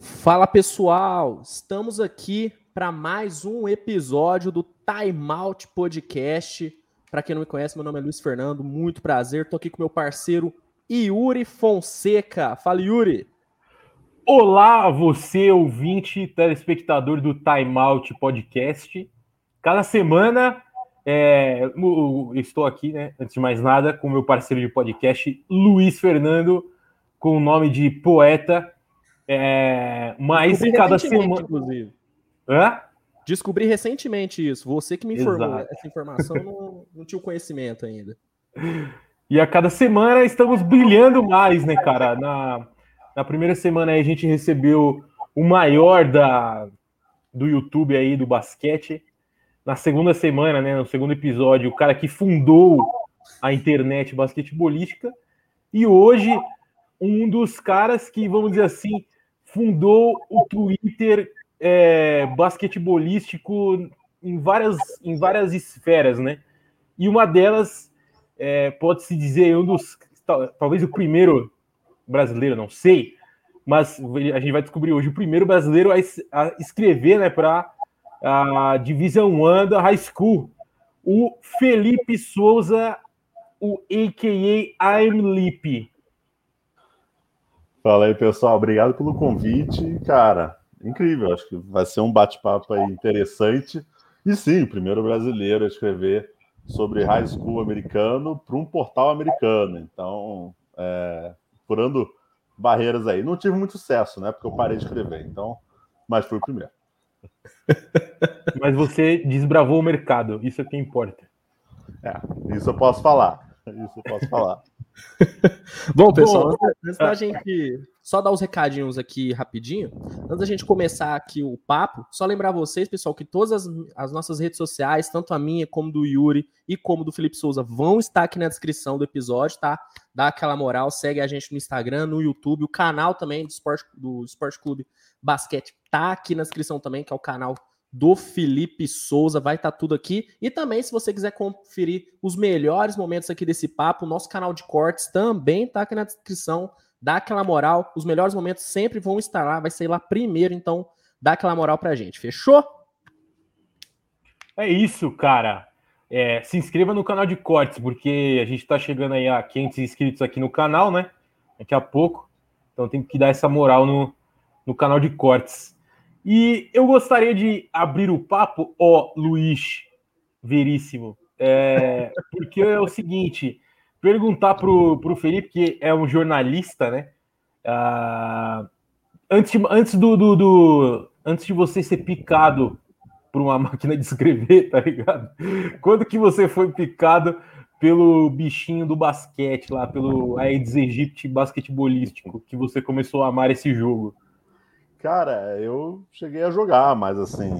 Fala pessoal, estamos aqui para mais um episódio do Time Out Podcast. Para quem não me conhece, meu nome é Luiz Fernando, muito prazer. Estou aqui com meu parceiro Yuri Fonseca. Fala, Yuri. Olá, você ouvinte, telespectador do Time Out Podcast. Cada semana é, estou aqui, né, antes de mais nada, com meu parceiro de podcast, Luiz Fernando, com o nome de poeta. É, mas cada semana. Inclusive. Hã? Descobri recentemente isso. Você que me informou Exato. essa informação, não, não tinha o conhecimento ainda. E a cada semana estamos brilhando mais, né, cara? Na, na primeira semana aí a gente recebeu o maior da, do YouTube aí do basquete. Na segunda semana, né, no segundo episódio, o cara que fundou a internet basquetebolística. E hoje, um dos caras que, vamos dizer assim, fundou o Twitter é, basquetebolístico em várias, em várias esferas, né? E uma delas é, pode-se dizer um dos, talvez o primeiro brasileiro, não sei, mas a gente vai descobrir hoje o primeiro brasileiro a, a escrever, né, para a Division One da High School, o Felipe Souza, o AKA I'm Lip. Fala aí, pessoal. Obrigado pelo convite. Cara, incrível. Acho que vai ser um bate-papo interessante. E sim, o primeiro brasileiro a escrever sobre high school americano para um portal americano. Então, é, furando barreiras aí. Não tive muito sucesso, né? Porque eu parei de escrever. Então, mas fui o primeiro. Mas você desbravou o mercado, isso é que importa. É, isso eu posso falar. Isso eu posso falar. Bom, pessoal, Bom, antes da gente só dar os recadinhos aqui rapidinho, antes da gente começar aqui o papo, só lembrar vocês, pessoal, que todas as, as nossas redes sociais, tanto a minha como do Yuri e como do Felipe Souza, vão estar aqui na descrição do episódio, tá? Dá aquela moral, segue a gente no Instagram, no YouTube, o canal também do Esporte, do Esporte Clube Basquete tá aqui na descrição também, que é o canal do Felipe Souza, vai estar tá tudo aqui. E também, se você quiser conferir os melhores momentos aqui desse papo, o nosso canal de cortes também tá aqui na descrição. Dá aquela moral, os melhores momentos sempre vão estar lá, vai ser lá primeiro, então dá aquela moral pra gente, fechou? É isso, cara. É, se inscreva no canal de cortes, porque a gente tá chegando aí a 500 inscritos aqui no canal, né? Daqui a pouco. Então tem que dar essa moral no, no canal de cortes. E eu gostaria de abrir o papo, ó, Luiz Veríssimo, é, porque é o seguinte: perguntar para o Felipe, que é um jornalista, né? Uh, antes, antes, do, do, do, antes de você ser picado por uma máquina de escrever, tá ligado? Quando que você foi picado pelo bichinho do basquete lá, pelo Aedes aegypti basquetebolístico, que você começou a amar esse jogo? Cara, eu cheguei a jogar, mas assim,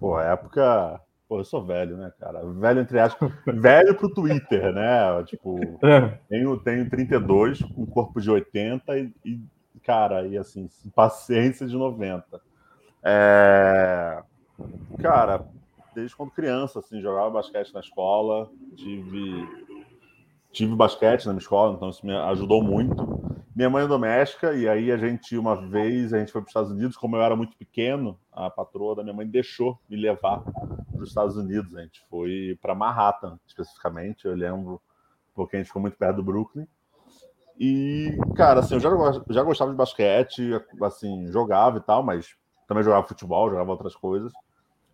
pô, época. Pô, eu sou velho, né, cara? Velho, entre aspas, velho pro Twitter, né? Tipo, é. tenho, tenho 32, com corpo de 80 e, e, cara, e assim, paciência de 90. É... Cara, desde quando criança, assim, jogava basquete na escola, tive tive basquete na minha escola, então isso me ajudou muito. Minha mãe é doméstica, e aí a gente, uma vez, a gente foi para os Estados Unidos, como eu era muito pequeno, a patroa da minha mãe deixou me levar para os Estados Unidos. A gente foi para Manhattan, especificamente, eu lembro, porque a gente ficou muito perto do Brooklyn. E, cara, assim, eu já, já gostava de basquete, assim, jogava e tal, mas também jogava futebol, jogava outras coisas.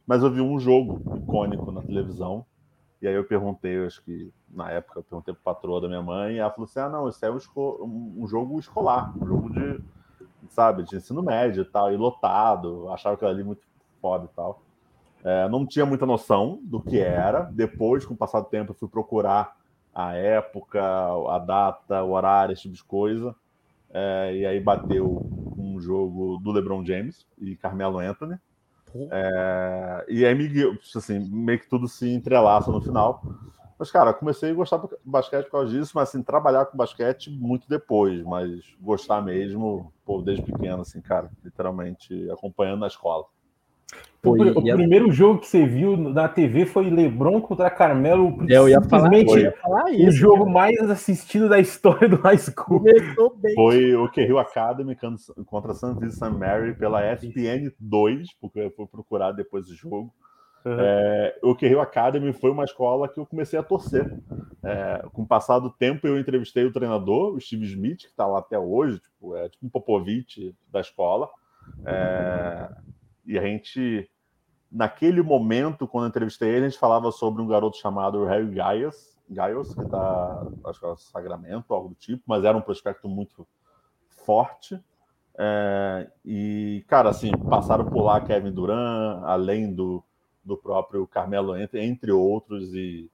Mas eu vi um jogo icônico na televisão, e aí eu perguntei, acho que na época, eu perguntei para patroa da minha mãe, e ela falou assim: ah, não, isso é um, um jogo escolar, um jogo de, sabe, de ensino médio e tal, e lotado, achava aquilo ali muito foda e tal. É, não tinha muita noção do que era. Depois, com o passar do tempo, eu fui procurar a época, a data, o horário, esse tipo de coisa. É, e aí bateu um jogo do LeBron James e Carmelo Anthony. É, e aí, assim, meio que tudo se entrelaça no final. Mas, cara, comecei a gostar do basquete por causa disso, mas, assim, trabalhar com basquete muito depois, mas gostar mesmo, pô, desde pequeno, assim, cara, literalmente acompanhando na escola. Foi, o, o primeiro jogo que você viu na TV foi LeBron contra Carmelo. Eu ia falar, eu ia falar isso. O jogo cara. mais assistido da história do High School. Foi o que Rio Academy contra San Vincent Mary pela ESPN 2, porque eu fui procurar depois do jogo. Uhum. É, o que Rio Academy foi uma escola que eu comecei a torcer. É, com o passar do tempo, eu entrevistei o treinador, o Steve Smith, que está lá até hoje, tipo, é tipo um Popovich da escola. É, e a gente, naquele momento, quando eu entrevistei ele, a gente falava sobre um garoto chamado Harry Gaius, Gaius que está, acho que é Sagramento, algo do tipo, mas era um prospecto muito forte. É, e, cara, assim, passaram por lá Kevin Durant, além do do próprio Carmelo entre, entre outros, e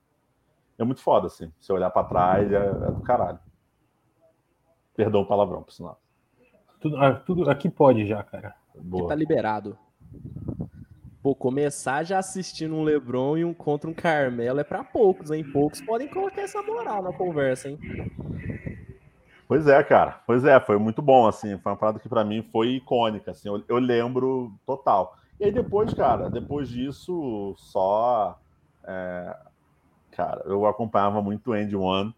é muito foda, assim. Se olhar para trás, é, é, do caralho. Perdão o palavrão, por sinal. Tudo, ah, tudo aqui pode já, cara. Boa. Aqui tá liberado. Pô, começar já assistindo um LeBron e um contra um Carmelo é para poucos, hein? Poucos podem colocar essa moral na conversa, hein? Pois é, cara. Pois é, foi muito bom, assim. Foi uma parada que para mim foi icônica, assim. Eu, eu lembro total. E aí depois, cara, depois disso, só. É, cara, eu acompanhava muito End One,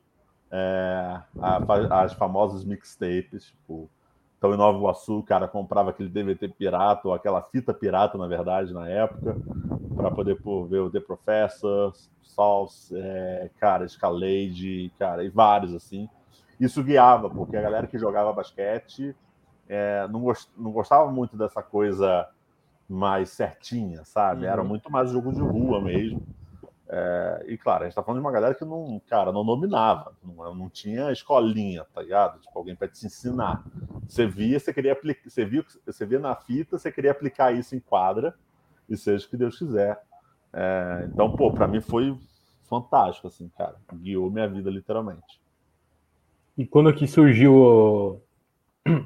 é, a, as famosas mixtapes, tipo. Então, em Nova Iguaçu, o cara comprava aquele DVD pirata, ou aquela fita pirata, na verdade, na época, para poder pô, ver o The Professor, Sauce, é, cara, Escalade, cara, e vários, assim. Isso guiava, porque a galera que jogava basquete é, não, gost, não gostava muito dessa coisa mais certinha, sabe? Uhum. Era muito mais jogo de rua mesmo. É, e claro, a gente tá falando de uma galera que não, cara, não dominava, não, não tinha escolinha, tá ligado? Tipo, alguém para te ensinar. Você via, você queria aplicar, você via, você via na fita, você queria aplicar isso em quadra, e seja o que Deus quiser. É, então, pô, para mim foi fantástico, assim, cara. Guiou minha vida literalmente. E quando que surgiu o,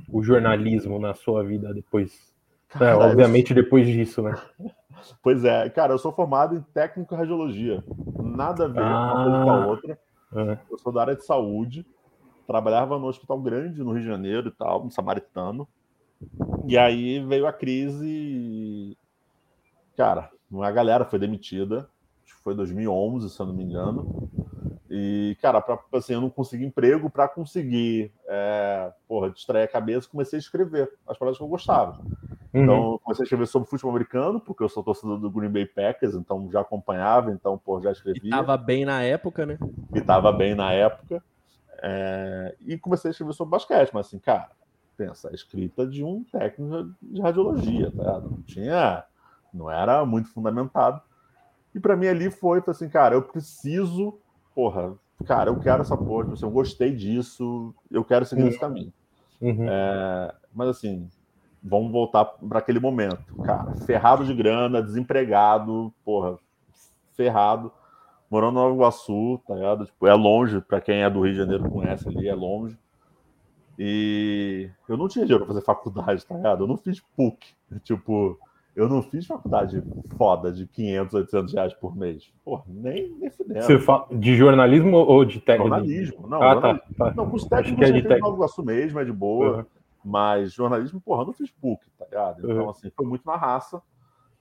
o jornalismo na sua vida depois é, obviamente depois disso, né? Pois é, cara, eu sou formado em técnico radiologia. Nada a ver ah, uma coisa com a outra. É. Eu sou da área de saúde, trabalhava no hospital grande no Rio de Janeiro e tal, no Samaritano. E aí veio a crise. Cara, uma galera foi demitida. Acho que foi 2011, se eu não me engano. E, cara, pra, assim, eu não consegui emprego para conseguir, é, porra, distrair a cabeça, comecei a escrever as palavras que eu gostava. Uhum. Então, comecei a escrever sobre futebol americano, porque eu sou torcedor do Green Bay Packers, então já acompanhava, então, pô, já escrevia. E tava bem na época, né? E tava bem na época. É... E comecei a escrever sobre basquete, mas assim, cara, pensa, a escrita de um técnico de radiologia, tá? Não tinha. Não era muito fundamentado. E para mim ali foi, assim, cara, eu preciso, porra, cara, eu quero essa porra, tipo assim, eu gostei disso, eu quero seguir uhum. esse caminho. Uhum. É... Mas assim, vamos voltar para aquele momento. Cara, ferrado de grana, desempregado, porra, ferrado, morando no Nova Iguaçu, tá ligado? Tipo, é longe, para quem é do Rio de Janeiro conhece ali, é longe. E eu não tinha dinheiro para fazer faculdade, tá ligado? Eu não fiz PUC. Tipo, eu não fiz faculdade foda de 500, 800 reais por mês. Porra, nem, nem fudendo. Você fala de jornalismo ou de técnico? Jornalismo. Não, ah, jornalismo. Tá, tá. Não, curso técnico é de técnico. Nova Iguaçu mesmo, é de boa. Uhum. Mas jornalismo, porra, não fiz PUC, tá ligado? Então, uhum. assim, foi muito na raça.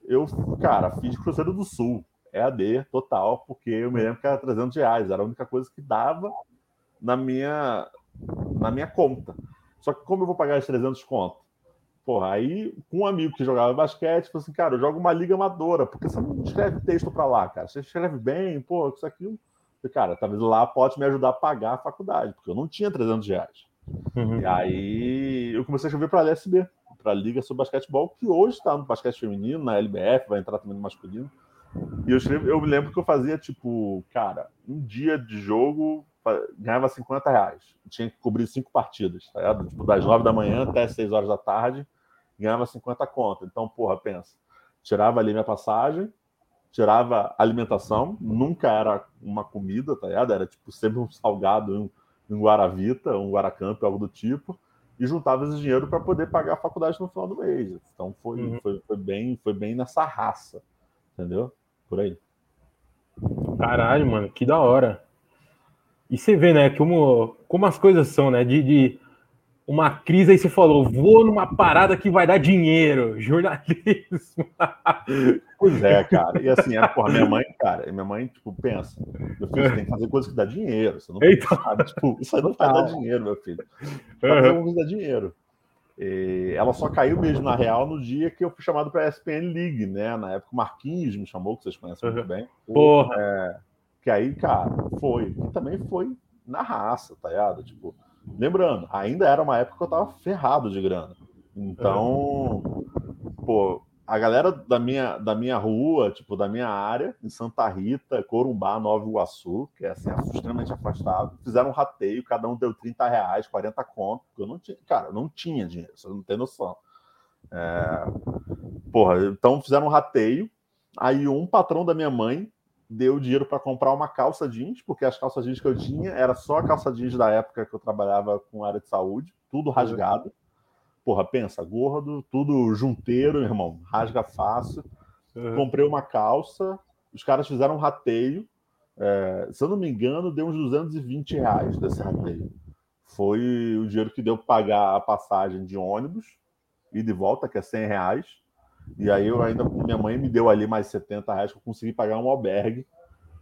Eu, cara, fiz Cruzeiro do Sul, EAD total, porque eu me lembro que era 300 reais, era a única coisa que dava na minha, na minha conta. Só que como eu vou pagar os 300 conto? Porra, aí com um amigo que jogava basquete, falou assim, cara, eu jogo uma liga amadora, porque você não escreve texto para lá, cara. Você escreve bem, pô, isso aqui. Cara, talvez lá pode me ajudar a pagar a faculdade, porque eu não tinha 300 reais. Uhum. E aí eu comecei a escrever para a LSB, para a Liga sobre Basquetebol, que hoje está no basquete feminino, na LBF, vai entrar também no masculino. E eu, escrevi, eu me lembro que eu fazia, tipo, cara, um dia de jogo ganhava 50 reais. Tinha que cobrir cinco partidas, tá ligado? Tipo, das 9 da manhã até 6 horas da tarde, ganhava 50 contas. Então, porra, pensa. Tirava ali minha passagem, tirava alimentação, nunca era uma comida, tá ligado? Era tipo sempre um salgado, um, um Guaravita, um Guaracamp, algo do tipo, e juntava esse dinheiro para poder pagar a faculdade no final do mês. Então foi, uhum. foi, foi, bem, foi bem nessa raça, entendeu? Por aí. Caralho, mano, que da hora. E você vê, né, como, como as coisas são, né? De, de uma crise, aí você falou, vou numa parada que vai dar dinheiro, jornalismo. Pois é, cara. E assim, a, porra, minha mãe, cara, e minha mãe, tipo, pensa, meu filho, você tem que fazer coisa que dá dinheiro. Você não Eita. sabe, tipo, isso aí não vai dar dinheiro, meu filho. Vai fazer coisa que dá dinheiro. E ela só caiu mesmo na real no dia que eu fui chamado para a ESPN League, né? Na época o Marquinhos me chamou, que vocês conhecem muito bem. Porra. É, que aí, cara, foi. E também foi na raça, tá ligado? Tipo, lembrando, ainda era uma época que eu tava ferrado de grana. Então, pô, a galera da minha, da minha rua, tipo, da minha área, em Santa Rita, Corumbá, Nova Iguaçu, que é assim, extremamente afastado, fizeram um rateio, cada um deu 30 reais, 40 conto, porque eu não tinha, cara, eu não tinha dinheiro, você não tem noção. É, porra, então fizeram um rateio, aí um patrão da minha mãe deu dinheiro para comprar uma calça jeans, porque as calças jeans que eu tinha era só a calça jeans da época que eu trabalhava com área de saúde, tudo rasgado. Porra, pensa, gordo, tudo junteiro, irmão, rasga fácil. Uhum. Comprei uma calça, os caras fizeram um rateio. é, se eu não me engano, deu uns 220 reais desse rateio. Foi o dinheiro que deu para pagar a passagem de ônibus e de volta, que é 100 reais. E aí eu ainda, minha mãe me deu ali mais 70 reais que eu consegui pagar um albergue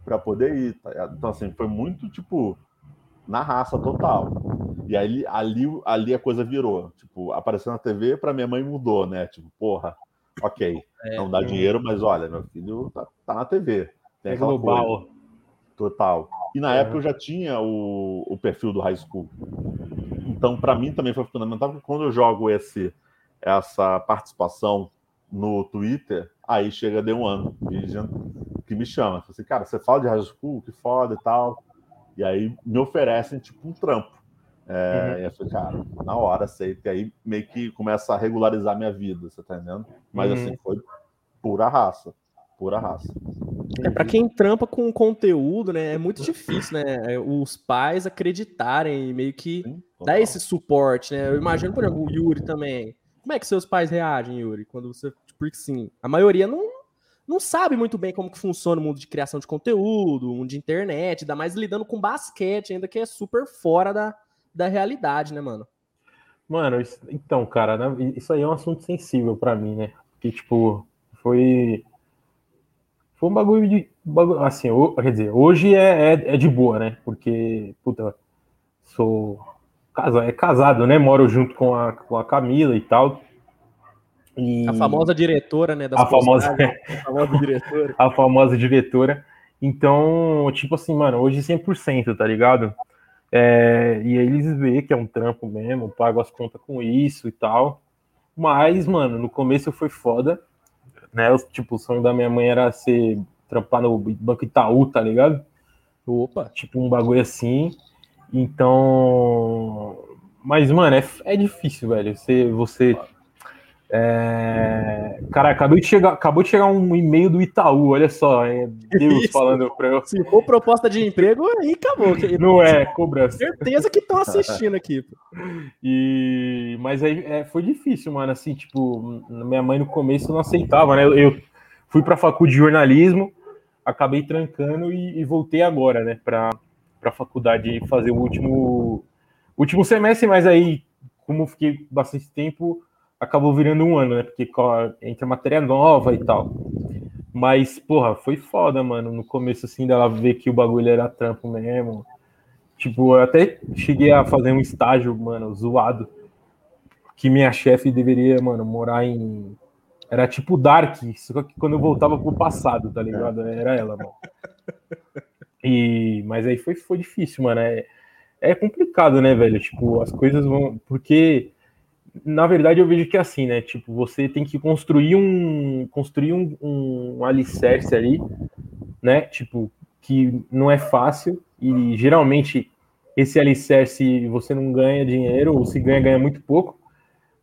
para poder ir. tá? Então, assim, foi muito tipo na raça total. E aí ali, ali a coisa virou. Tipo, apareceu na TV, para minha mãe mudou, né? Tipo, porra, ok, É, não dá dinheiro, mas olha, meu filho tá, tá na TV. Tem É aquela coisa. global. Total. E na É. época eu já tinha o, o perfil do high school. Então, para mim também foi fundamental, porque quando eu jogo esse, essa participação no Twitter, aí chega de um ano que me chama. Fala assim, cara, você fala de high school, que foda e tal. E aí me oferecem tipo um trampo. É, E eu falei, cara, na hora aceito. E aí meio que começa a regularizar minha vida, você tá entendendo? Mas Uhum. assim, foi pura raça. Pura raça. É, para quem trampa com conteúdo, né, é muito difícil, né, os pais acreditarem e meio que Sim, dar esse suporte, né? Eu imagino, por exemplo, o Yuri também. Como é que seus pais reagem, Yuri, quando você, porque sim, a maioria não não sabe muito bem como que funciona o mundo de criação de conteúdo, o mundo de internet, ainda mais lidando com basquete, ainda que é super fora da, da realidade, né, mano? Mano, isso- então, cara, né, isso aí é um assunto sensível pra mim, né? Porque, tipo, foi. Foi um bagulho de. bagulho- assim, quer dizer, hoje é, é, é de boa, né? Porque, puta, sou. Casa, é casado, né? Moro junto com a, com a Camila e tal. E A famosa diretora, né, a famosa, postagens, a famosa diretora. a famosa diretora. Então, tipo assim, mano, hoje 100%, tá ligado? É, e eles veem que é um trampo mesmo, pago as contas com isso e tal. Mas, mano, no começo foi foda, né? Os- Tipo, o sonho da minha mãe era ser trampar no Banco Itaú, tá ligado? Opa. Tipo, um bagulho assim. Então. Mas, mano, é, é difícil, velho. Você. você é... Cara, acabou de, chegar, acabou de chegar um e-mail do Itaú, olha só. É Deus Isso. falando pra eu. Se for proposta de emprego, aí acabou. Não é, cobrança. Certeza que estão assistindo aqui. E... Mas aí é, foi difícil, mano. Assim, tipo, minha mãe no começo não aceitava, né? Eu, eu fui pra faculdade de jornalismo, acabei trancando e, e voltei agora, né? Pra, pra faculdade fazer o último, último semestre, mas aí, como fiquei bastante tempo, acabou virando um ano, né? Porque entra matéria nova e tal. Mas, porra, foi foda, mano. No começo, assim, dela ver que o bagulho era trampo mesmo. Tipo, eu até cheguei a fazer um estágio, mano, zoado. Que minha chefe deveria, mano, morar em. Era tipo Dark, só que quando eu voltava pro passado, tá ligado? Era ela, mano. E... Mas aí foi, foi difícil, mano. É, é complicado, né, velho? Tipo, as coisas vão. Porque, na verdade, eu vejo que é assim, né? Tipo, você tem que construir um. Construir um, um alicerce ali, né? Tipo, que não é fácil. E geralmente esse alicerce você não ganha dinheiro, ou se ganha, ganha muito pouco.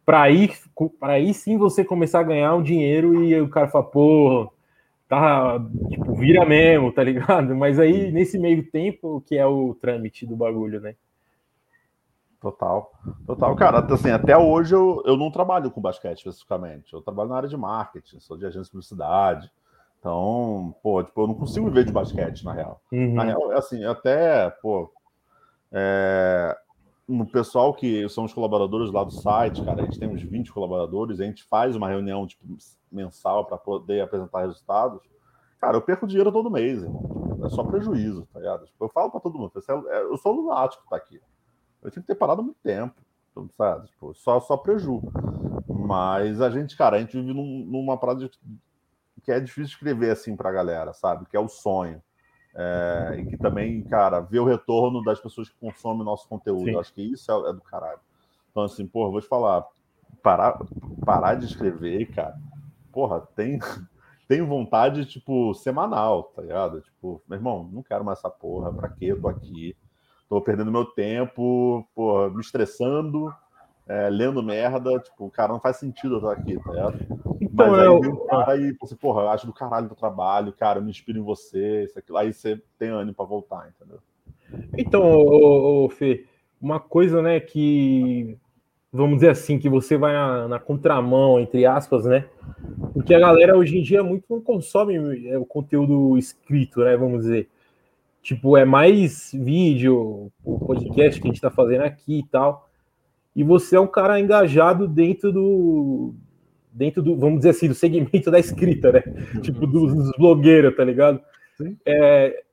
Para aí, aí sim você começar a ganhar um dinheiro e o cara fala, pô, tá, tipo, vira mesmo, tá ligado? Mas aí, nesse meio tempo, que é o trâmite do bagulho, né? Total. Total, cara, assim, até hoje eu, eu não trabalho com basquete especificamente. Eu trabalho na área de marketing, sou de agência de publicidade. Então, pô, tipo, eu não consigo viver de basquete, na real. Uhum. Na real, assim, até, pô, é, no pessoal que são os colaboradores lá do site, cara, a gente tem uns 20 colaboradores, a gente faz uma reunião tipo, mensal para poder apresentar resultados. Cara, eu perco dinheiro todo mês, irmão. É só prejuízo, tá ligado? Tipo, eu falo para todo mundo, é, eu sou lunático que tá aqui. Eu tinha que ter parado muito tempo, sabe? Tipo, só, só preju. Mas a gente, cara, a gente vive num, numa parada que é difícil escrever assim pra galera, sabe? Que é o sonho. É, e que também, cara, vê o retorno das pessoas que consomem nosso conteúdo. Acho que isso é, é, do caralho. Então, assim, porra, vou te falar, parar, parar de escrever, cara, porra, tem, tem vontade, tipo, semanal, tá ligado? Tipo, meu irmão, não quero mais essa porra, pra quê? Eu tô aqui, tô perdendo meu tempo, porra, me estressando, é, lendo merda, tipo, cara, não faz sentido eu estar aqui, tá ligado? Então, Mas aí eu... vem um cara e você, porra, eu acho do caralho do trabalho, cara, eu me inspiro em você, isso aqui, aí você tem ânimo para voltar, entendeu? Então, ô, ô, Fê, uma coisa, né, que vamos dizer assim, que você vai na, na, contramão, entre aspas, né? Porque a galera hoje em dia muito não consome é, o conteúdo escrito, né? Vamos dizer. Tipo, é mais vídeo, o podcast que a gente tá fazendo aqui e tal e você é um cara engajado dentro do dentro do, vamos dizer assim, do segmento da escrita, né? tipo dos, dos blogueiros, tá ligado? É,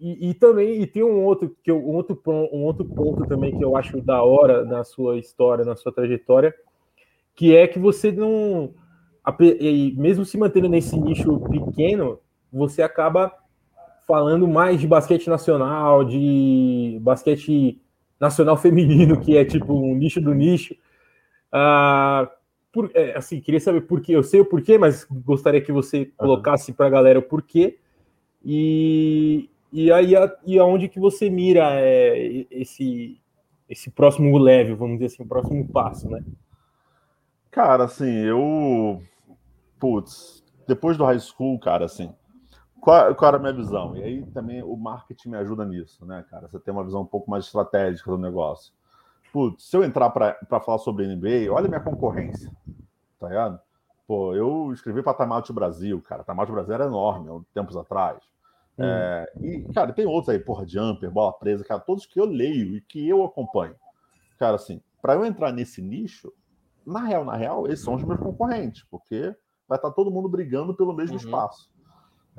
e, e, também e tem um outro que eu, um outro um outro ponto também que eu acho da hora na sua história, na sua trajetória, que é que você não mesmo se mantendo nesse nicho pequeno, você acaba falando mais de basquete nacional, de basquete nacional feminino, que é tipo um nicho do nicho. Ah, por, é, assim, queria saber por quê. Eu sei o porquê, mas gostaria que você colocasse para a galera o porquê. E, e aí a, e aonde que você mira é, esse esse próximo level, vamos dizer assim, o próximo passo, né? Cara, assim, eu putz, depois do high school, cara, assim, qual, qual, era a minha visão? E aí também o marketing me ajuda nisso, né, cara? Você tem uma visão um pouco mais estratégica do negócio. Putz, se eu entrar para falar sobre NBA, olha minha concorrência, tá ligado? Pô, eu escrevi para Timeout Brasil, cara. Timeout Brasil era enorme, tempos atrás. Hum. É, e, cara, tem outros aí, porra, Jumper, Bola Presa, cara, todos que eu leio e que eu acompanho. Cara, assim, para eu entrar nesse nicho, na real, na real, esses são os meus concorrentes, porque vai estar todo mundo brigando pelo mesmo uhum. espaço.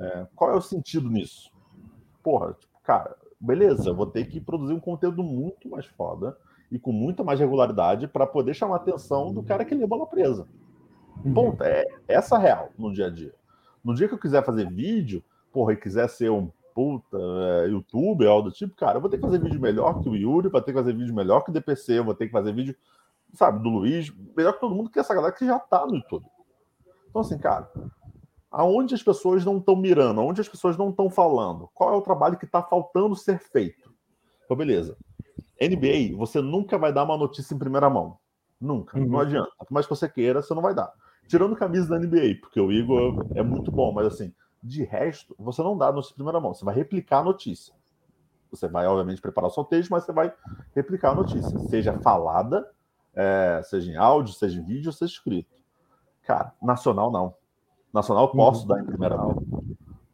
É, qual é o sentido nisso? Porra, tipo, cara, beleza, eu vou ter que produzir um conteúdo muito mais foda e com muita mais regularidade para poder chamar a atenção do cara que lê bola presa. Uhum. Ponto. É essa real no dia a dia. No dia que eu quiser fazer vídeo, porra, e quiser ser um puta é, youtuber, algo do tipo, cara, eu vou ter que fazer vídeo melhor que o Yuri, vou ter que fazer vídeo melhor que o DPC, eu vou ter que fazer vídeo, sabe, do Luiz, melhor que todo mundo, que essa galera que já tá no YouTube. Então, assim, cara, aonde as pessoas não estão mirando, aonde as pessoas não estão falando, qual é o trabalho que está faltando ser feito. Então, beleza. NBA, você nunca vai dar uma notícia em primeira mão. Nunca. Uhum. Não adianta. Por mais que você queira, você não vai dar. Tirando camisa da NBA, porque o Igor é muito bom, mas assim, de resto, você não dá a notícia em primeira mão. Você vai replicar a notícia. Você vai, obviamente, preparar o seu texto, mas você vai replicar a notícia. Seja falada, é, seja em áudio, seja em vídeo, seja escrito. Cara, nacional não. Nacional eu posso uhum. dar em primeira mão.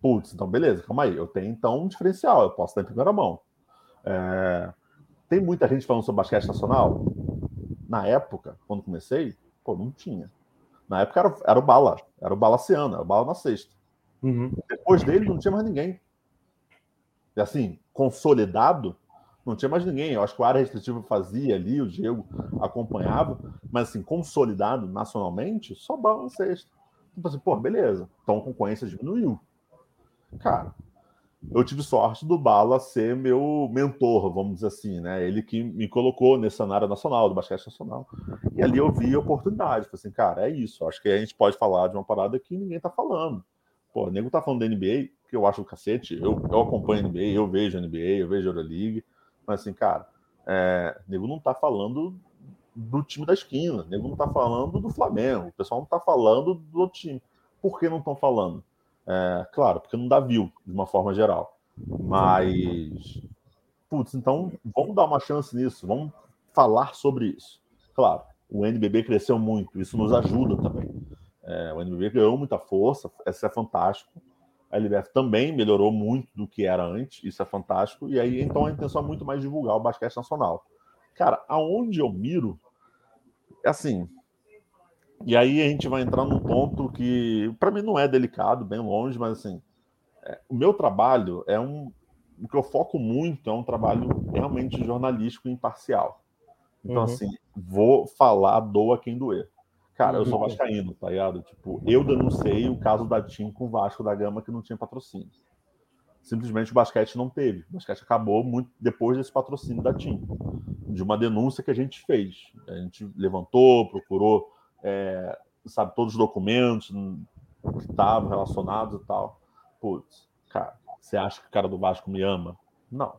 Putz, então beleza, calma aí. Eu tenho então um diferencial, eu posso dar em primeira mão. É... Tem muita gente falando sobre basquete nacional? Na época, quando comecei, pô, não tinha. Na época era, era o Bala, era o Balaciano, era o Bala na sexta. Uhum. Depois dele não tinha mais ninguém. E assim, consolidado, não tinha mais ninguém. Eu acho que o área restritiva fazia ali, o Diego acompanhava, mas assim, consolidado nacionalmente, só Bala na sexta. Então, assim, pô, beleza. Então a concorrência diminuiu. Cara, eu tive sorte do Bala ser meu mentor, vamos dizer assim, né? Ele que me colocou nesse cenário nacional, do basquete nacional. E ali eu vi a oportunidade. Falei assim, cara, é isso. Acho que a gente pode falar de uma parada que ninguém tá falando. Pô, o nego tá falando da NBA, que eu acho o cacete. Eu, eu acompanho a NBA, eu vejo a NBA, eu vejo a Euroleague. Mas assim, cara, é, o nego não tá falando do time da esquina, o nego não está falando do Flamengo, o pessoal não está falando do outro time. Por que não estão falando? É, claro, porque não dá view, de uma forma geral. Mas, putz, então vamos dar uma chance nisso, vamos falar sobre isso. Claro, o NBB cresceu muito, isso nos ajuda também. É, o NBB ganhou muita força, isso é fantástico. A LBF também melhorou muito do que era antes, isso é fantástico. E aí, então, a intenção é muito mais divulgar o basquete nacional. Cara, aonde eu miro, é assim. E aí a gente vai entrar num ponto que, para mim, não é delicado, bem longe, mas assim, é, o meu trabalho é um. O que eu foco muito é um trabalho realmente jornalístico e imparcial. Então, uhum. assim, vou falar, doa quem doer. Cara, eu sou uhum. vascaíno, tá ligado? Tipo, eu denunciei o caso da TIM com o Vasco da Gama que não tinha patrocínio. Simplesmente o basquete não teve. O basquete acabou muito depois desse patrocínio da TIM, de uma denúncia que a gente fez. A gente levantou, procurou, é, sabe, todos os documentos que estavam relacionados e tal. Putz, cara, você acha que o cara do Vasco me ama? Não.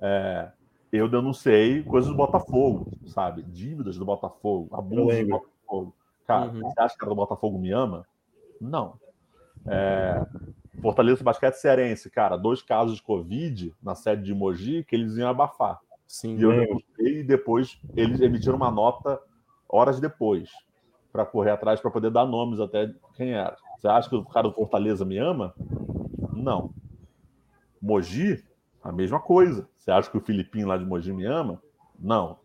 É, eu denunciei coisas do Botafogo, sabe? Dívidas do Botafogo, abuso do Botafogo. Cara, uhum. você acha que o cara do Botafogo me ama? Não. É, Fortaleza Basquete Cearense, cara, dois casos de Covid na sede de Mogi que eles iam abafar. Sim, e eu denunciei e depois eles emitiram uma nota horas depois para correr atrás para poder dar nomes até quem era. Você acha que o cara do Fortaleza me ama? Não. Mogi, a mesma coisa. Você acha que o Filipinho lá de Mogi me ama? Não.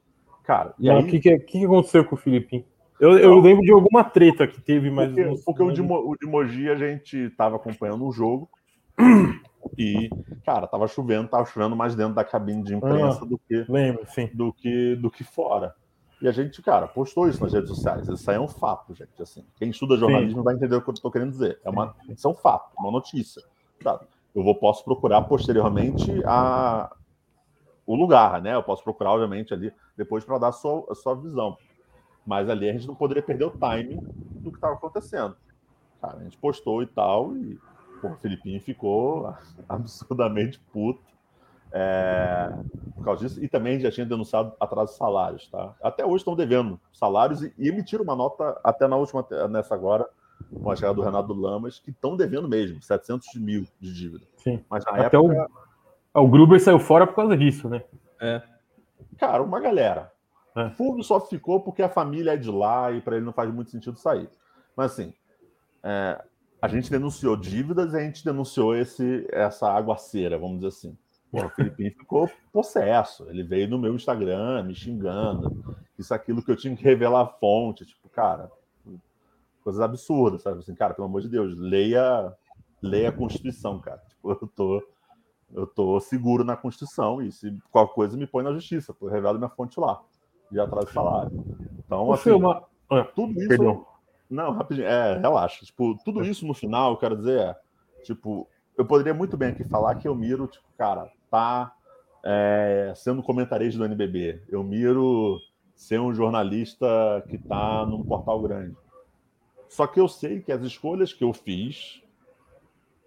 Cara, e aí... O que, que, que aconteceu com o Filipinho? Eu, eu lembro de alguma treta que teve, mas. Porque, não, porque o, de, o de Mogi a gente estava acompanhando um jogo e, cara, tava chovendo, tava chovendo mais dentro da cabine de imprensa ah, do que lembro, sim. do que do que fora. E a gente, cara, postou isso nas redes sociais. Isso aí é um fato, gente. Assim, quem estuda jornalismo sim. vai entender o que eu estou querendo dizer. É uma, isso é um fato, uma notícia. Tá? Eu vou posso procurar posteriormente a, o lugar, né? Eu posso procurar, obviamente, ali depois para dar a sua, a sua visão. Mas ali a gente não poderia perder o timing do que estava acontecendo. Cara, a gente postou e tal, e pô, o Filipinho ficou absurdamente puto é, por causa disso. E também já tinha denunciado atraso de salários, tá? Até hoje estão devendo salários e, e emitiram uma nota até na última, nessa agora, com a chegada do Renato Lamas, que estão devendo mesmo, 700 mil de dívida. Sim. Mas na até época... O, o Gruber saiu fora por causa disso, né? É. Cara, uma galera. É. Fulvio só ficou porque a família é de lá e para ele não faz muito sentido sair. Mas assim, é, a gente denunciou dívidas e a gente denunciou esse, essa aguaceira, vamos dizer assim. O Felipe ficou possesso. Ele veio no meu Instagram me xingando. Isso, aquilo que eu tinha que revelar a fonte. Tipo, cara, coisas absurdas, sabe? Assim, cara, pelo amor de Deus, leia, leia a Constituição, cara. Tipo, eu tô, eu tô seguro na Constituição e se qualquer coisa me põe na justiça, eu revelo minha fonte lá de atraso de salário. Então, assim. Ah, tudo isso. Perdão. Não, rapidinho, é, relaxa. Tipo, tudo isso no final, eu quero dizer, é, tipo, eu poderia muito bem aqui falar que eu miro, tipo, cara, tá é, sendo comentarista do NBB. Eu miro ser um jornalista que tá num portal grande. Só que eu sei que as escolhas que eu fiz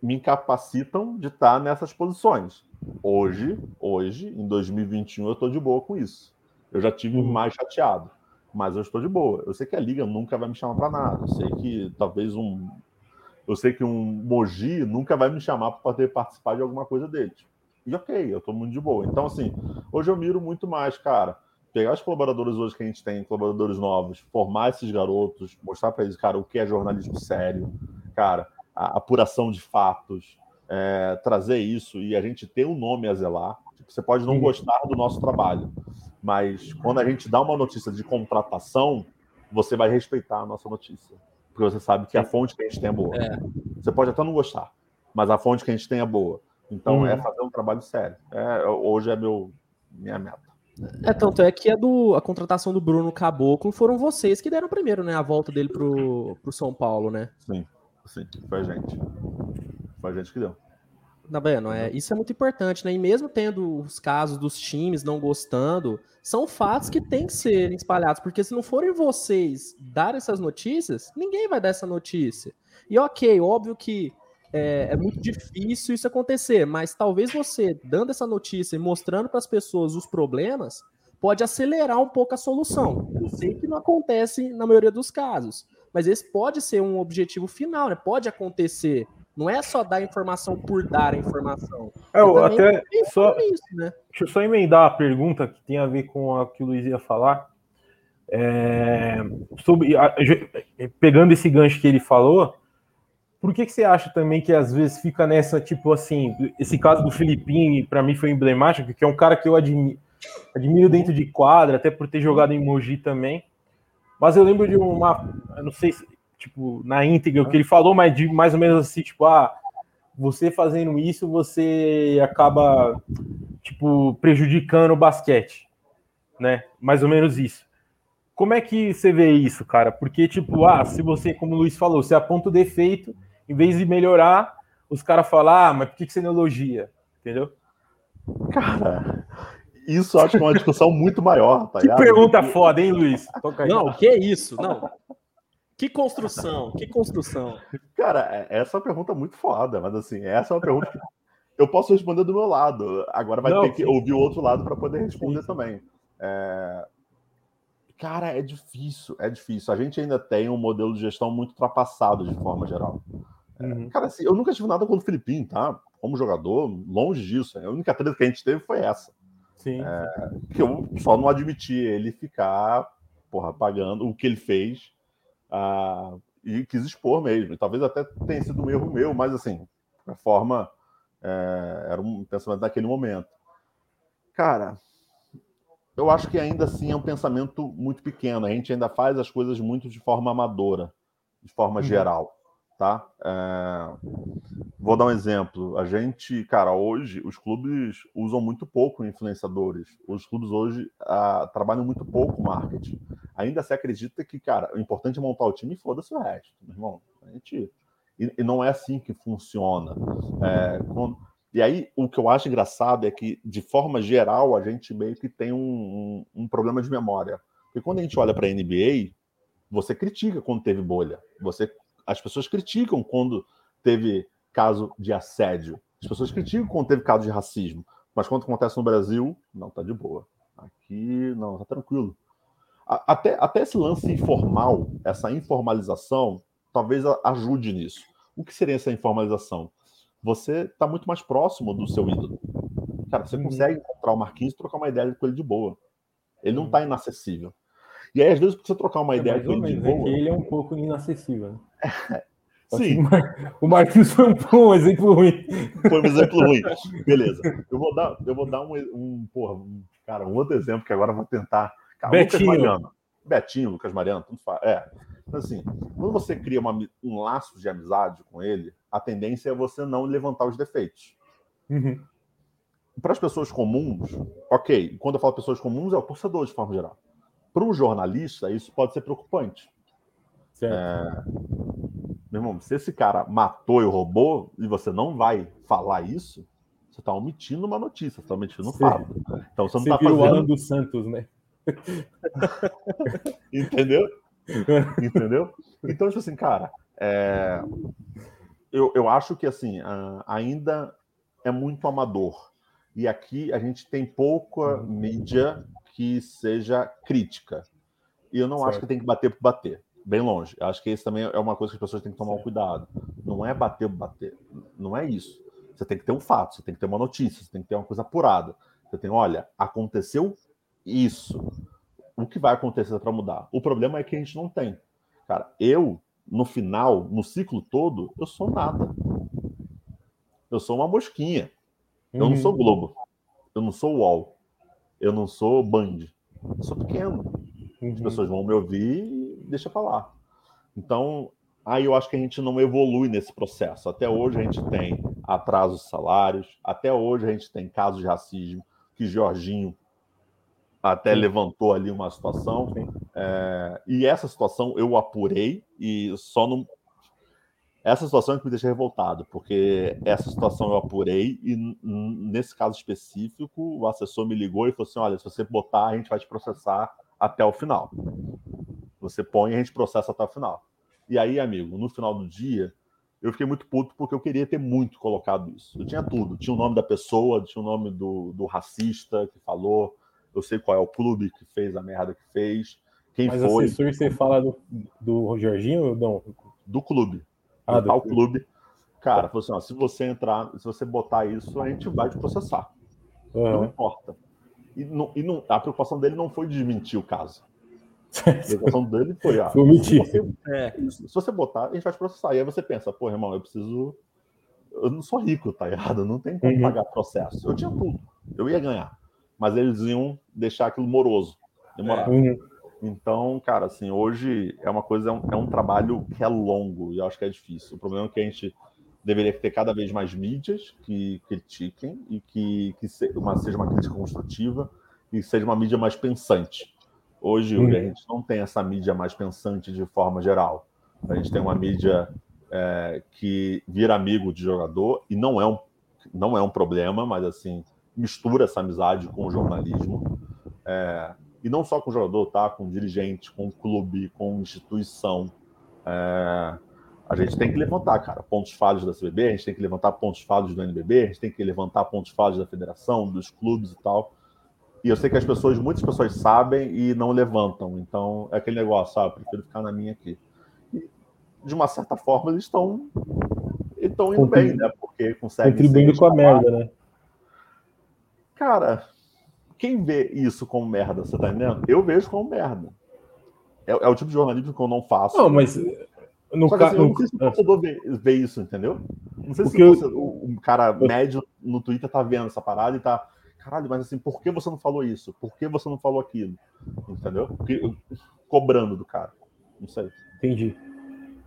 me incapacitam de estar nessas posições. Hoje, hoje, em 2021, eu estou de boa com isso. Eu já tive uhum. mais chateado, mas eu estou de boa. Eu sei que a liga nunca vai me chamar para nada. Eu sei que talvez um, eu sei que um Moji nunca vai me chamar para poder participar de alguma coisa deles. E ok, eu estou muito de boa. Então assim, hoje eu miro muito mais, cara. Pegar os colaboradores hoje que a gente tem, colaboradores novos, formar esses garotos, mostrar para eles, cara, o que é jornalismo sério, cara, a apuração de fatos, é, trazer isso e a gente ter um nome a zelar. Tipo, você pode não gostar do nosso trabalho, mas quando a gente dá uma notícia de contratação, você vai respeitar a nossa notícia. Porque você sabe que a fonte que a gente tem é boa. É. Você pode até não gostar, mas a fonte que a gente tem é boa. Então hum. é fazer um trabalho sério. É, hoje é meu, minha meta. É, tanto é que a, do, a contratação do Bruno Caboclo foram vocês que deram primeiro, né? A volta dele pro, pro São Paulo, né? Sim, sim, foi a gente. Foi a gente que deu. Tá vendo? É, isso é muito importante, né? E mesmo tendo os casos dos times não gostando, são fatos que têm que ser espalhados, porque se não forem vocês dar essas notícias, ninguém vai dar essa notícia. E ok, óbvio que é, é muito difícil isso acontecer, mas talvez você dando essa notícia e mostrando para as pessoas os problemas pode acelerar um pouco a solução. Eu sei que não acontece na maioria dos casos, mas esse pode ser um objetivo final, né? Pode acontecer não é só dar informação por dar a informação. É, eu até só, isso, né? Deixa eu só emendar a pergunta que tem a ver com o que o Luiz ia falar. É, sobre, pegando esse gancho que ele falou, por que, que você acha também que às vezes fica nessa, tipo assim, esse caso do Filipinho, para mim foi emblemático, que é um cara que eu admiro, Admiro dentro de quadra, até por ter jogado em Mogi também. Mas eu lembro de uma, não sei se, tipo, na íntegra o que ele falou, mas de mais ou menos assim, tipo, ah, você fazendo isso, você acaba, tipo, prejudicando o basquete, né? Mais ou menos isso. Como é que você vê isso, cara? Porque, tipo, ah, se você, como o Luiz falou, você aponta o defeito, em vez de melhorar, os caras falam, ah, mas por que você não elogia? Entendeu? Cara, isso acho que é uma discussão muito maior, tá Que pergunta foda, hein, Luiz? Não, que é isso? Não. Que construção, que construção. Cara, é, essa é uma pergunta muito foda, mas assim, essa é uma pergunta que eu posso responder do meu lado. Agora vai Não, ter que ouvir o outro lado para poder responder sim. também. É... Cara, é difícil, é difícil. A gente ainda tem um modelo de gestão muito ultrapassado de forma geral. Uhum. Cara, assim, eu nunca tive nada contra o Filipinho, tá? Como jogador, longe disso. A única treta que a gente teve foi essa. Sim. É, que eu só não admiti ele ficar, porra, pagando o que ele fez uh, e quis expor mesmo. E talvez até tenha sido um erro meu, mas assim, a forma é, era um pensamento daquele momento. Cara, eu acho que ainda assim é um pensamento muito pequeno. A gente ainda faz as coisas muito de forma amadora, de forma uhum. geral tá? É... Vou dar um exemplo. A gente, cara, hoje os clubes usam muito pouco influenciadores. Os clubes hoje ah, trabalham muito pouco marketing. Ainda se acredita que, cara, o importante é montar o time e foda-se o resto, meu irmão. A gente... E, e não é assim que funciona. É. E aí, o que eu acho engraçado é que, de forma geral, a gente meio que tem um, um, um problema de memória. Porque quando a gente olha para a NBA, você critica quando teve bolha. Você as pessoas criticam quando teve caso de assédio. As pessoas criticam quando teve caso de racismo. Mas quando acontece no Brasil, não, tá de boa. Aqui, não, tá tranquilo. Até, até esse lance informal, essa informalização, talvez ajude nisso. O que seria essa informalização? Você está muito mais próximo do seu ídolo. Cara, você uhum. consegue encontrar o Marquinhos e trocar uma ideia com ele de boa. Ele não está inacessível. E aí, às vezes, você trocar uma é, ideia com ele de é boa... Ele é um pouco inacessível. Né? Sim. O Marquinhos foi um, exemplo ruim. Foi um exemplo ruim. Beleza. Eu vou dar, eu vou dar um, um, porra, um, cara, um outro exemplo que agora eu vou tentar. Cara, Betinho. Lucas Mariano. Betinho, Lucas Mariano, tudo faz. É. Então, assim, quando você cria uma, um laço de amizade com ele, a tendência é você não levantar os defeitos. Uhum. Para as pessoas comuns, ok. Quando eu falo pessoas comuns, é o torcedor de forma geral. Para um jornalista, isso pode ser preocupante. É... Meu irmão, se esse cara matou e roubou e você não vai falar isso, você está omitindo uma notícia, você está omitindo um fato. Então você não está fazendo. O Alan dos Santos, né? Entendeu? Entendeu? Então, tipo assim, cara, é... eu, eu acho que assim, ainda é muito amador. E aqui a gente tem pouca uhum. mídia que seja crítica. E eu não certo. acho que tem que bater por bater. Bem longe. Acho que isso também é uma coisa que as pessoas têm que tomar um cuidado. Não é bater bater. Não é isso. Você tem que ter um fato, você tem que ter uma notícia, você tem que ter uma coisa apurada. Você tem, olha, aconteceu isso. O que vai acontecer para mudar? O problema é que a gente não tem. Cara, eu, no final, no ciclo todo, eu sou nada. Eu sou uma mosquinha. Eu uhum. não sou Globo. Eu não sou UOL. Eu não sou Band. Eu sou pequeno. Uhum. As pessoas vão me ouvir deixa falar. Então, aí eu acho que a gente não evolui nesse processo. Até hoje a gente tem atrasos de salários, até hoje a gente tem casos de racismo, que Jorginho até levantou ali uma situação. É, e essa situação eu apurei e só não essa situação é que me deixa revoltado, porque essa situação eu apurei e nesse caso específico o assessor me ligou e falou assim: olha, se você botar, a gente vai te processar até o final. Você põe e a gente processa até o final. E aí, amigo, no final do dia, eu fiquei muito puto porque eu queria ter muito colocado isso. Eu tinha tudo. Tinha o nome da pessoa, tinha o nome do, do racista que falou, eu sei qual é o clube que fez a merda que fez, quem Mas foi. Mas assessor, você fala do, do Jorginho ou não? Do clube ah, tal clube. Cara, falou assim: ó, se você entrar, se você botar isso, a gente vai te processar. Uhum. Não importa. E, não, e não, a preocupação dele não foi desmentir o caso. A dele foi: ah, se, você, é, se você botar, a gente vai te processar. E aí você pensa: pô, irmão, eu preciso. Eu não sou rico, tá errado? Não tem como uhum. pagar processo. Eu tinha tudo. Eu ia ganhar. mas eles iam deixar aquilo moroso, demorar. Uhum. Então, cara, assim, hoje é uma coisa, é um, é um, trabalho que é longo e eu acho que é difícil. O problema é que a gente deveria ter cada vez mais mídias que critiquem e que, que seja uma crítica construtiva e seja uma mídia mais pensante. Hoje hum. a gente não tem essa mídia mais pensante de forma geral. A gente tem uma mídia é, que vira amigo de jogador e não é um, não é um problema, mas assim mistura essa amizade com o jornalismo. É, e não só com o jogador, tá? Com o dirigente, com o clube, com instituição. É, a gente tem que levantar, cara, pontos falhos da CBB, a gente tem que levantar pontos falhos do NBB, a gente tem que levantar pontos falhos da federação, dos clubes e tal. E eu sei que as pessoas, muitas pessoas sabem e não levantam. Então, é aquele negócio, sabe? Eu prefiro ficar na minha aqui. E, de uma certa forma, eles estão estão indo bem, né? Porque conseguem. Contribuindo com a merda, né? Cara, quem vê isso como merda, você tá entendendo? Eu vejo como merda. É, é o tipo de jornalismo que eu não faço. Não, mas. No Só que, assim, eu não sei se o torcedor vê, vê, isso, entendeu? Não sei se o, o, o, cara médio no Twitter tá vendo essa parada e tá. Caralho, mas assim, por que você não falou isso? Por que você não falou aquilo? Entendeu? Porque, cobrando do cara. Não sei. Entendi.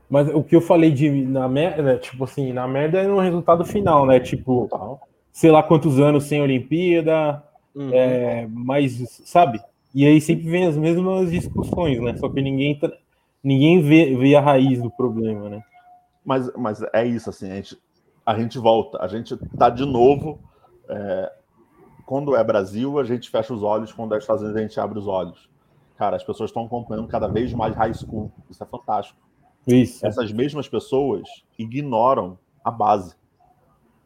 Mas o que eu falei de na merda, né, tipo assim, na merda é no resultado final, né? Tipo, Total. sei lá quantos anos sem Olimpíada, uhum. é, mas, sabe? E aí sempre vem as mesmas discussões, né? Só que ninguém tá, ninguém vê, vê a raiz do problema, né? Mas, mas é isso, assim, a gente, a gente volta, a gente tá de novo. É, quando é Brasil, a gente fecha os olhos, quando é Estados Unidos, a gente abre os olhos. Cara, as pessoas estão acompanhando cada vez mais high school. Isso é fantástico. Isso. Essas mesmas pessoas ignoram a base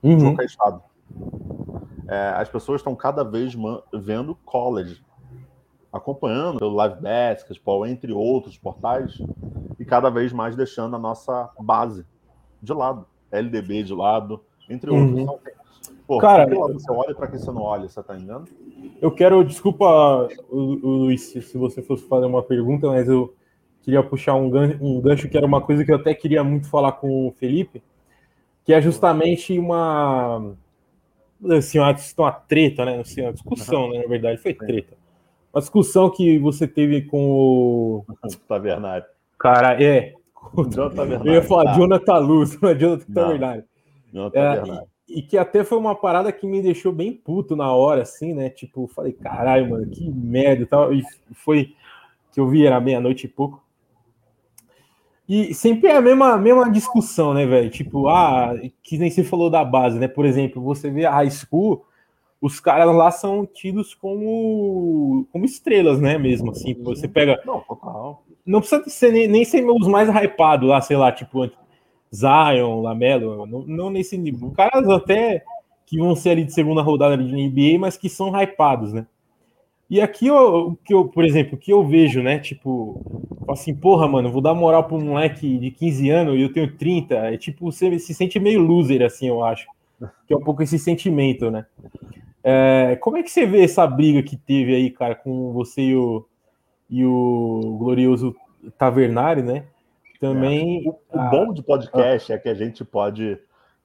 uhum. de qualquer estado. É, as pessoas estão cada vez vendo college acompanhando pelo Live Basketball, entre outros portais, e cada vez mais deixando a nossa base de lado, LDB de lado, entre outros. Uhum. Então, pô, Cara, você olha para quem você não olha, você tá entendendo? Eu quero, desculpa, Luiz, se você fosse fazer uma pergunta, mas eu queria puxar um gancho, um gancho que era uma coisa que eu até queria muito falar com o Felipe, que é justamente uma assim, uma, uma treta, né? Assim, uma discussão, né? Na verdade, foi treta uma discussão que você teve com o. Tavernário. Cara, é. Eu ia falar tá. Jonathan Luz, não é Jonathan Tavernário. É, e, e, que até foi uma parada que me deixou bem puto na hora, assim, né? Tipo, falei, caralho, mano, que merda e tal. E foi que eu vi, era meia-noite e pouco. E sempre é a mesma, mesma discussão, né, velho? Tipo, ah, que nem se falou da base, né? Por exemplo, você vê a high school, os caras lá são tidos como, como estrelas, né? Mesmo assim, você pega. Não, total. Não precisa ser nem, nem ser os mais hypados lá, sei lá, tipo Zion, Lamelo, não, não nesse nível. Caras até que vão ser ali de segunda rodada de NBA, mas que são hypados, né? E aqui, o que eu, por exemplo, o que eu vejo, né? Tipo, assim, porra, mano, vou dar moral para um moleque de 15 anos e eu tenho 30. É tipo, você se sente meio loser, assim, eu acho. Que é um pouco esse sentimento, né? É, como é que você vê essa briga que teve aí, cara, com você e o, e o glorioso Tavernari, né? Também. É. O, o, bom de podcast ah, é que a gente pode.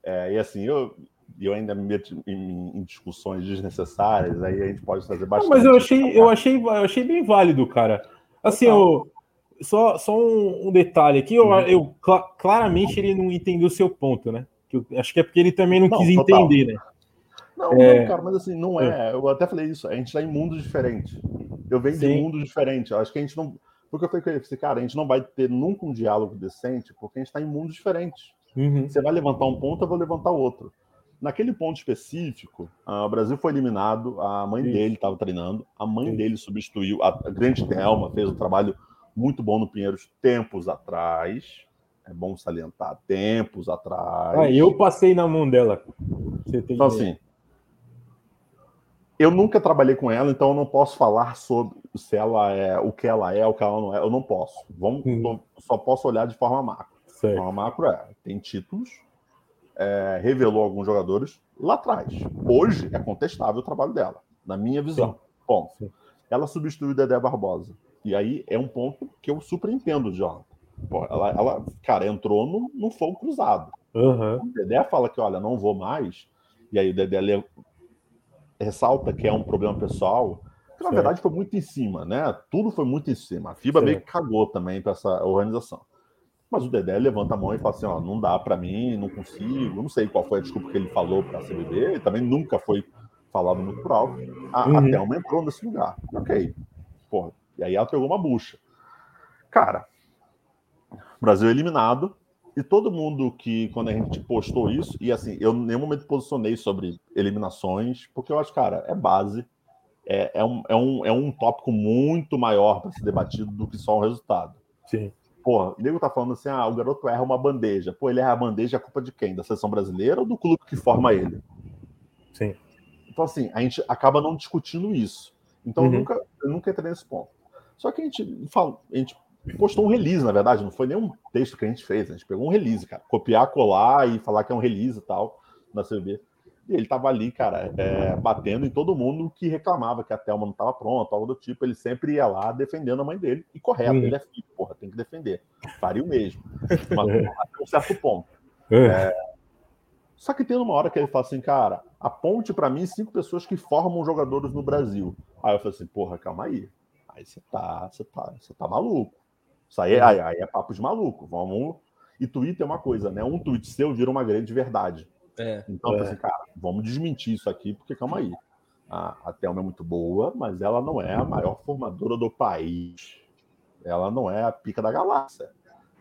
É, e assim, eu, eu ainda me meto em, em, discussões desnecessárias, aí a gente pode fazer bastante. Não, mas eu achei, eu achei, eu achei bem válido, cara. Assim, eu, só, só um, um detalhe aqui, eu, uhum. eu claramente ele não entendeu o seu ponto, né? Que acho que é porque ele também não, não quis total. entender, né? Não, é... não, cara, mas assim, não é. é. Eu até falei isso, a gente está em mundos diferentes. Eu venho Sim. de mundos diferentes. Eu acho que a gente não. Porque eu falei com ele, cara, a gente não vai ter nunca um diálogo decente, porque a gente está em mundos diferentes. Uhum. Você vai levantar um ponto, eu vou levantar outro. Naquele ponto específico, uh, o Brasil foi eliminado, a mãe Sim. dele estava treinando, a mãe dele substituiu, a, a grande Thelma fez um trabalho muito bom no Pinheiros tempos atrás. É bom salientar, tempos atrás. Ah, eu passei na mão dela. então, assim, eu nunca trabalhei com ela, então eu não posso falar sobre se ela é o que ela é, o que ela não é. Eu não posso. Vamos, hum. Só posso olhar de forma macro. Certo. Forma macro é tem títulos, é, revelou alguns jogadores lá atrás. Hoje é contestável o trabalho dela, na minha visão. Sim. Bom, Sim. ela substituiu o Dedé Barbosa. E aí é um ponto que eu super entendo, Jonathan. Pô, ela, ela, cara, entrou no, no fogo cruzado. Uhum. O Dedé fala que, olha, não vou mais. E aí o Dedé ressalta que é um problema pessoal, que na certo. verdade foi muito em cima, né? Tudo foi muito em cima. A FIBA certo. meio que cagou também para essa organização. Mas o Dedé levanta a mão e fala assim: ó, não dá para mim, não consigo. Não sei qual foi a desculpa que ele falou para a CBB. Ele também nunca foi falado muito por alto. A, uhum. a Thelma entrou nesse lugar. Ok. Porra. E aí ela pegou uma bucha. Cara, Brasil eliminado. E todo mundo que, quando a gente postou isso, e assim, eu em nenhum momento posicionei sobre eliminações, porque eu acho, cara, é base. É, é, um, é, um, é um tópico muito maior para ser debatido do que só o resultado. Sim. Porra, o nego tá falando assim: ah, o garoto erra uma bandeja. Pô, ele erra a bandeja, é culpa de quem? Da seleção brasileira ou do clube que forma ele? Sim. Então, assim, a gente acaba não discutindo isso. Então, uhum. eu, nunca, eu nunca entrei nesse ponto. Só que a gente, fala, a gente postou um release, na verdade, não foi nenhum texto que a gente fez, a gente pegou um release, cara. Copiar, colar e falar que é um release e tal, na CB. E ele tava ali, cara, é, batendo em todo mundo que reclamava que a Thelma não tava pronta, algo do tipo. Ele sempre ia lá defendendo a mãe dele. E correto, uhum. ele é filho, porra, tem que defender. Faria o mesmo. Mas até um certo ponto. É. é só que tem uma hora que ele fala assim, cara, aponte para mim cinco pessoas que formam jogadores no Brasil. Aí eu falei assim, porra, calma aí. Aí você tá, você tá, você tá maluco. Isso aí, aí, aí é papo de maluco. Vamos. E Twitter é uma coisa, né? Um tweet seu vira uma grande verdade. É, então, é. assim, cara, vamos desmentir isso aqui, porque calma aí. A, a Thelma é muito boa, mas ela não é a maior formadora do país. Ela não é a pica da galáxia.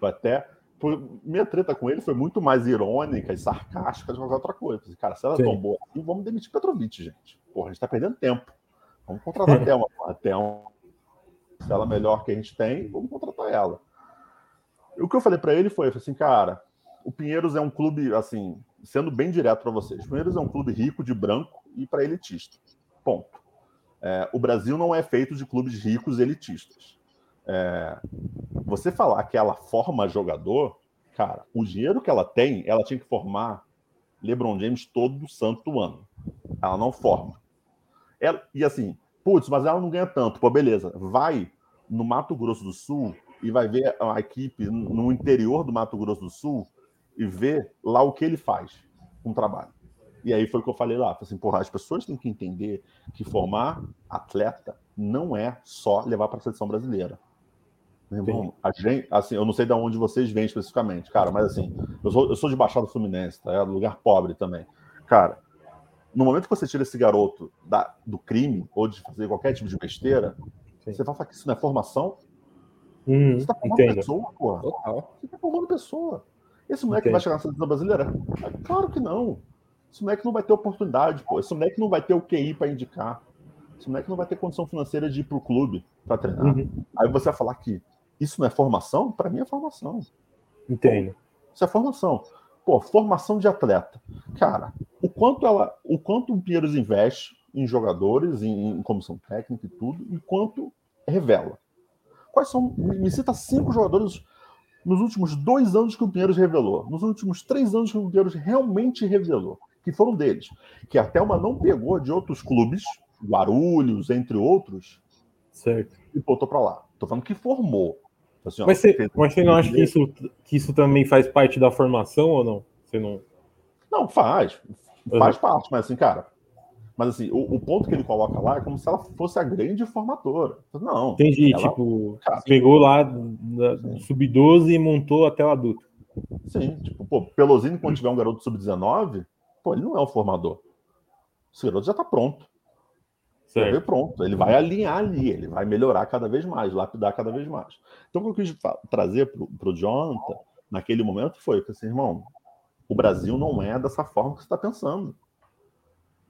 Até foi, minha treta com ele foi muito mais irônica e sarcástica de qualquer outra coisa. Falei, cara, se ela é tão boa assim, vamos demitir Petrovic, gente. Porra, a gente tá perdendo tempo. Vamos contratar a Thelma. A Thelma, se ela é melhor que a gente tem, vamos contratar ela. E o que eu falei para ele foi assim, cara, o Pinheiros é um clube, assim, sendo bem direto para vocês, o Pinheiros é um clube rico de branco e para elitista. Ponto. É, o Brasil não é feito de clubes ricos elitistas. É, você falar que ela forma jogador, cara, o dinheiro que ela tem, ela tinha que formar LeBron James todo santo ano. Ela não forma. Ela, e assim, putz, mas ela não ganha tanto. Pô, beleza. Vai no Mato Grosso do Sul e vai ver a equipe no interior do Mato Grosso do Sul e ver lá o que ele faz com um o trabalho. E aí foi o que eu falei lá. Falei assim, porra, as pessoas têm que entender que formar atleta não é só levar para a seleção brasileira. Meu irmão, a gente, assim, eu não sei de onde vocês vêm especificamente, cara, mas assim, eu sou, eu sou de Baixada Fluminense, tá? É lugar pobre também. Cara, no momento que você tira esse garoto da, do crime ou de fazer qualquer tipo de besteira, Sim. você vai falar que isso não é formação? Hum, você tá formando entendo. pessoa, porra. Total. Você tá formando pessoa. Esse moleque entendo. vai chegar na seleção brasileira? Claro que não. Esse moleque não vai ter oportunidade, pô. Esse moleque não vai ter o QI para indicar. Esse moleque não vai ter condição financeira de ir pro clube para treinar. Uhum. Aí você vai falar que isso não é formação? Para mim é formação. Entendo. Isso é formação. Pô, formação de atleta. Cara, o quanto ela, o quanto o Pinheiros investe em jogadores, em, em comissão técnica e tudo, e quanto revela. Quais são? Me cita cinco jogadores nos últimos dois anos que o Pinheiros revelou, nos últimos três anos que o Pinheiros realmente revelou, que foram deles, que a Thelma não pegou de outros clubes, Guarulhos, entre outros, certo. e botou para lá. Tô falando que formou. Assim, mas, você, mas você não acha que isso, que isso também faz parte da formação ou não? Você não. Não, faz. Faz parte, mas assim, cara. Mas assim, o, o, ponto que ele coloca lá é como se ela fosse a grande formadora. Não. Entendi, ela, tipo, cara, pegou lá sub-12 e montou a tela adulta. Sim, tipo, pô, Pelosini, quando tiver um garoto sub-19, pô, ele não é o formador. Esse garoto já tá pronto. Certo. pronto, ele vai alinhar ali, ele vai melhorar cada vez mais, lapidar cada vez mais. Então, o que eu quis trazer para o Jonathan naquele momento foi assim, irmão, o Brasil não é dessa forma que você está pensando.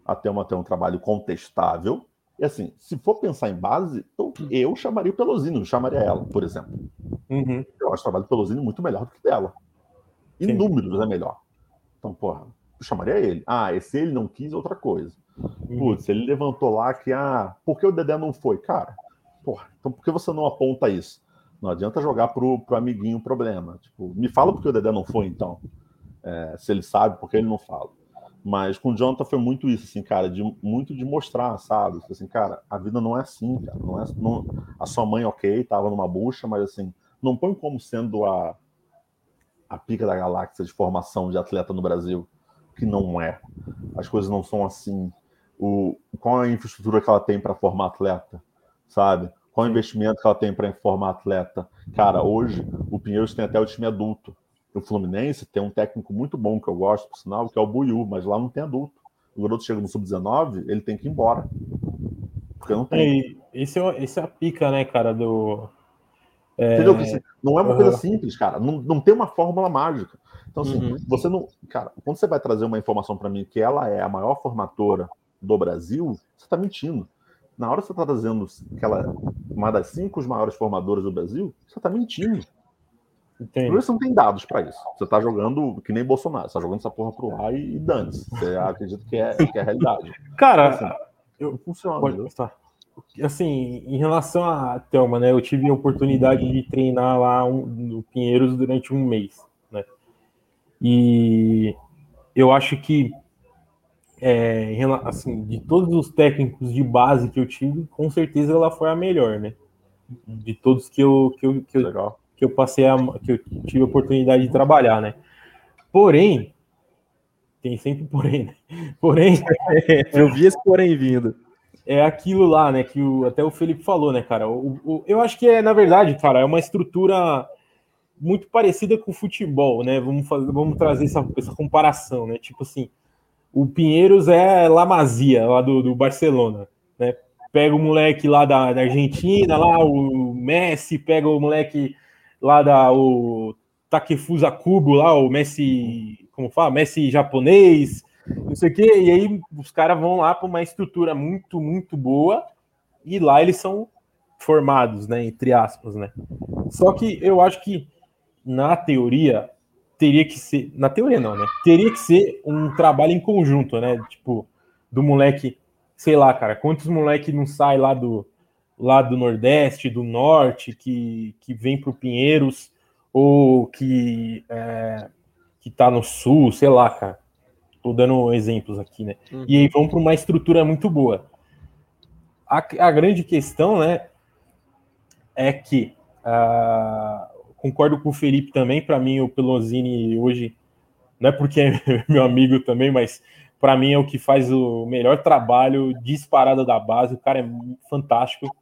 Até uma ter um trabalho contestável. E assim, se for pensar em base, eu, eu chamaria o Pelosini, não chamaria ela, por exemplo. Uhum. Eu acho o trabalho do Pelosini muito melhor do que dela. Em Sim. números é melhor. Então, porra, eu chamaria ele. Ah, esse ele não quis outra coisa. Uhum. Putz, ele levantou lá que, ah, por que o Dedé não foi? Cara, porra, então por que você não aponta isso? Não adianta jogar pro, pro amiguinho o problema. Tipo, me fala por que o Dedé não foi, então. É, se ele sabe, por que ele não fala. Mas com o Jonathan foi muito isso, assim, cara, de, muito de mostrar, sabe? Assim, cara, a vida não é assim, cara. Não é, não, a sua mãe, ok, tava numa bucha, mas assim, não põe como sendo a, a pica da galáxia de formação de atleta no Brasil, que não é. As coisas não são assim o, qual a infraestrutura que ela tem para formar atleta, sabe? Qual o investimento que ela tem para formar atleta. Cara, hoje o Pinheiros tem até o time adulto. O Fluminense tem um técnico muito bom que eu gosto, por sinal, que é o Buiu, mas lá não tem adulto. O garoto chega no sub-19, ele tem que ir embora. Porque não tem. É, esse, é, esse é a pica, né, cara, do. É... Entendeu? Não é uma coisa simples, cara. Não, não tem uma fórmula mágica. Então, assim, uhum. você não. Cara, quando você vai trazer uma informação para mim que ela é a maior formatora do Brasil, você está mentindo. Na hora que você está trazendo que ela é uma das cinco maiores formadoras do Brasil, você está mentindo. Entendi. Você não tem dados para isso. Você está jogando que nem Bolsonaro, você está jogando essa porra pro ar e, e dane-se. Você acredita que é, que é a realidade. Cara, assim, eu, funciona. Pode, tá. Assim, em relação a Thelma, né? Eu tive a oportunidade de treinar lá um, no Pinheiros durante um mês, né? E eu acho que é, assim, de todos os técnicos de base que eu tive, com certeza ela foi a melhor, né? De todos que eu, que eu, que eu, que eu passei a, que eu tive a oportunidade de trabalhar, né? Porém, tem sempre porém, né? Porém, eu vi esse porém vindo. É aquilo lá, né? Que o, até o Felipe falou, né, cara? O, o, eu acho que é, na verdade, cara, é uma estrutura muito parecida com o futebol, né? Vamos, fazer, vamos trazer essa, essa comparação, né? Tipo assim, o Pinheiros é La Masia, lá do, do Barcelona, né? Pega o moleque lá da, da, Argentina, lá o Messi, pega o moleque lá da o Takefusa Kubo, lá o Messi, como fala, Messi japonês, não sei o quê, e aí os caras vão lá para uma estrutura muito, muito boa, e lá eles são formados, né, entre aspas, né? Só que eu acho que na teoria teria que ser. Na teoria, não, né? Teria que ser um trabalho em conjunto, né? Tipo, do moleque, sei lá, cara, quantos moleque não sai lá do, lá do Nordeste, do Norte, que, que vem pro Pinheiros, ou que, é, que tá no Sul, sei lá, cara. Tô dando exemplos aqui, né? Uhum. E aí vão para uma estrutura muito boa. A, a grande questão, né, é que uh, concordo com o Felipe também. Para mim, o Pelosini hoje, não é porque é meu amigo também, mas para mim é o que faz o melhor trabalho disparado da base. O cara é fantástico.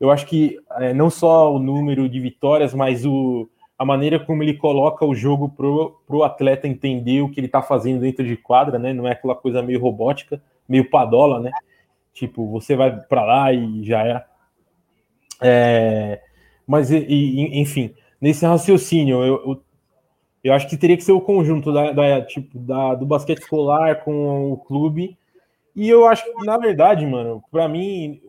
Eu acho que é, não só o número de vitórias, mas o, a maneira como ele coloca o jogo pro, pro atleta entender o que ele está fazendo dentro de quadra, né? Não é aquela coisa meio robótica, meio padola, né? Tipo, você vai para lá e já é. é mas, e, enfim, nesse raciocínio. Eu, eu, eu, acho que teria que ser o conjunto da, da, tipo, da, do basquete escolar com o clube. E eu acho que, na verdade, mano, para mim,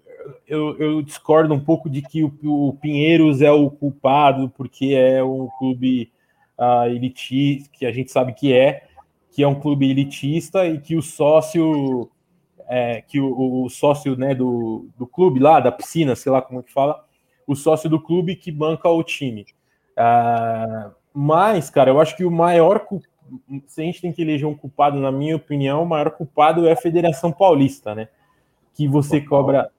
eu, eu, discordo um pouco de que o, o, Pinheiros é o culpado, porque é um clube uh, elitista, que a gente sabe que é, que é um clube elitista e que o sócio. É, que o, o, sócio né, do, do clube lá, da piscina, sei lá como é que fala, o sócio do clube que banca o time. Uh, mas, cara, eu acho que o maior. Se a gente tem que eleger um culpado, na minha opinião, o maior culpado é a Federação Paulista, né? Que você cobra.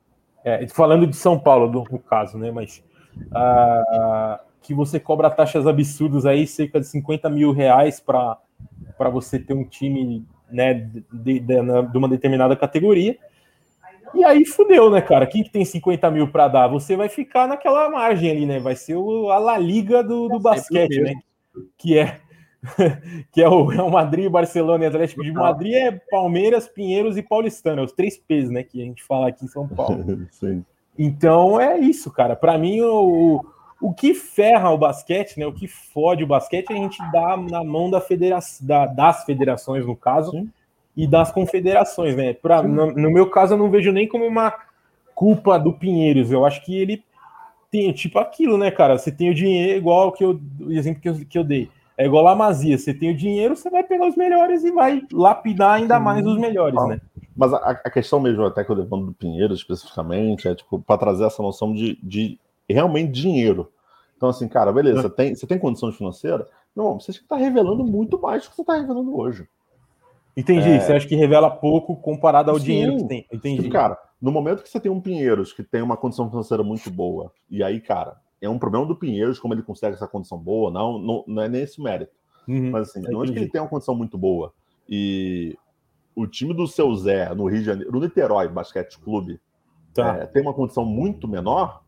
É, falando de São Paulo, no caso, né? Mas. Uh, que você cobra taxas absurdas aí, cerca de 50 mil reais para você ter um time né, de, de, de, de uma determinada categoria. E aí fudeu, né, cara? Quem que tem 50 mil para dar? Você vai ficar naquela margem ali, né? Vai ser o, a La Liga do, do basquete, né? Que é, que é o Real Madrid, Barcelona e Atlético de Madrid, é Palmeiras, Pinheiros e Paulistano. É os três P's, né? Que a gente fala aqui em São Paulo. Sim. Então é isso, cara. Para mim, o, o que ferra o basquete, né? O que fode o basquete, a gente dá na mão da federação, da, das federações, no caso. Sim e das confederações, né? Pra, no, no, meu caso, eu não vejo nem como uma culpa do Pinheiros. Eu acho que ele tem tipo aquilo, né, cara? Você tem o dinheiro, igual que eu, o exemplo que eu, que eu dei. É igual a Mazia. Você tem o dinheiro, você vai pegar os melhores e vai lapidar ainda Sim. mais os melhores, ah, né? Mas a, a, questão mesmo, até que eu levando do Pinheiro especificamente, é tipo, para trazer essa noção de, de realmente dinheiro. Então, assim, cara, beleza, é. tem, você tem condições financeiras? Não, você está revelando muito mais do que você está revelando hoje. Entendi. É... Você acha que revela pouco comparado ao Sim. dinheiro que tem. Entendi. Tipo, cara, no momento que você tem um Pinheiros que tem uma condição financeira muito boa, e aí, cara, é um problema do Pinheiros como ele consegue essa condição boa, não, não, não é nem esse mérito. Uhum. Mas assim, no momento que ele tem uma condição muito boa e o time do seu Zé no Rio de Janeiro, no Niterói Basquete Clube, tá. é, tem uma condição muito menor,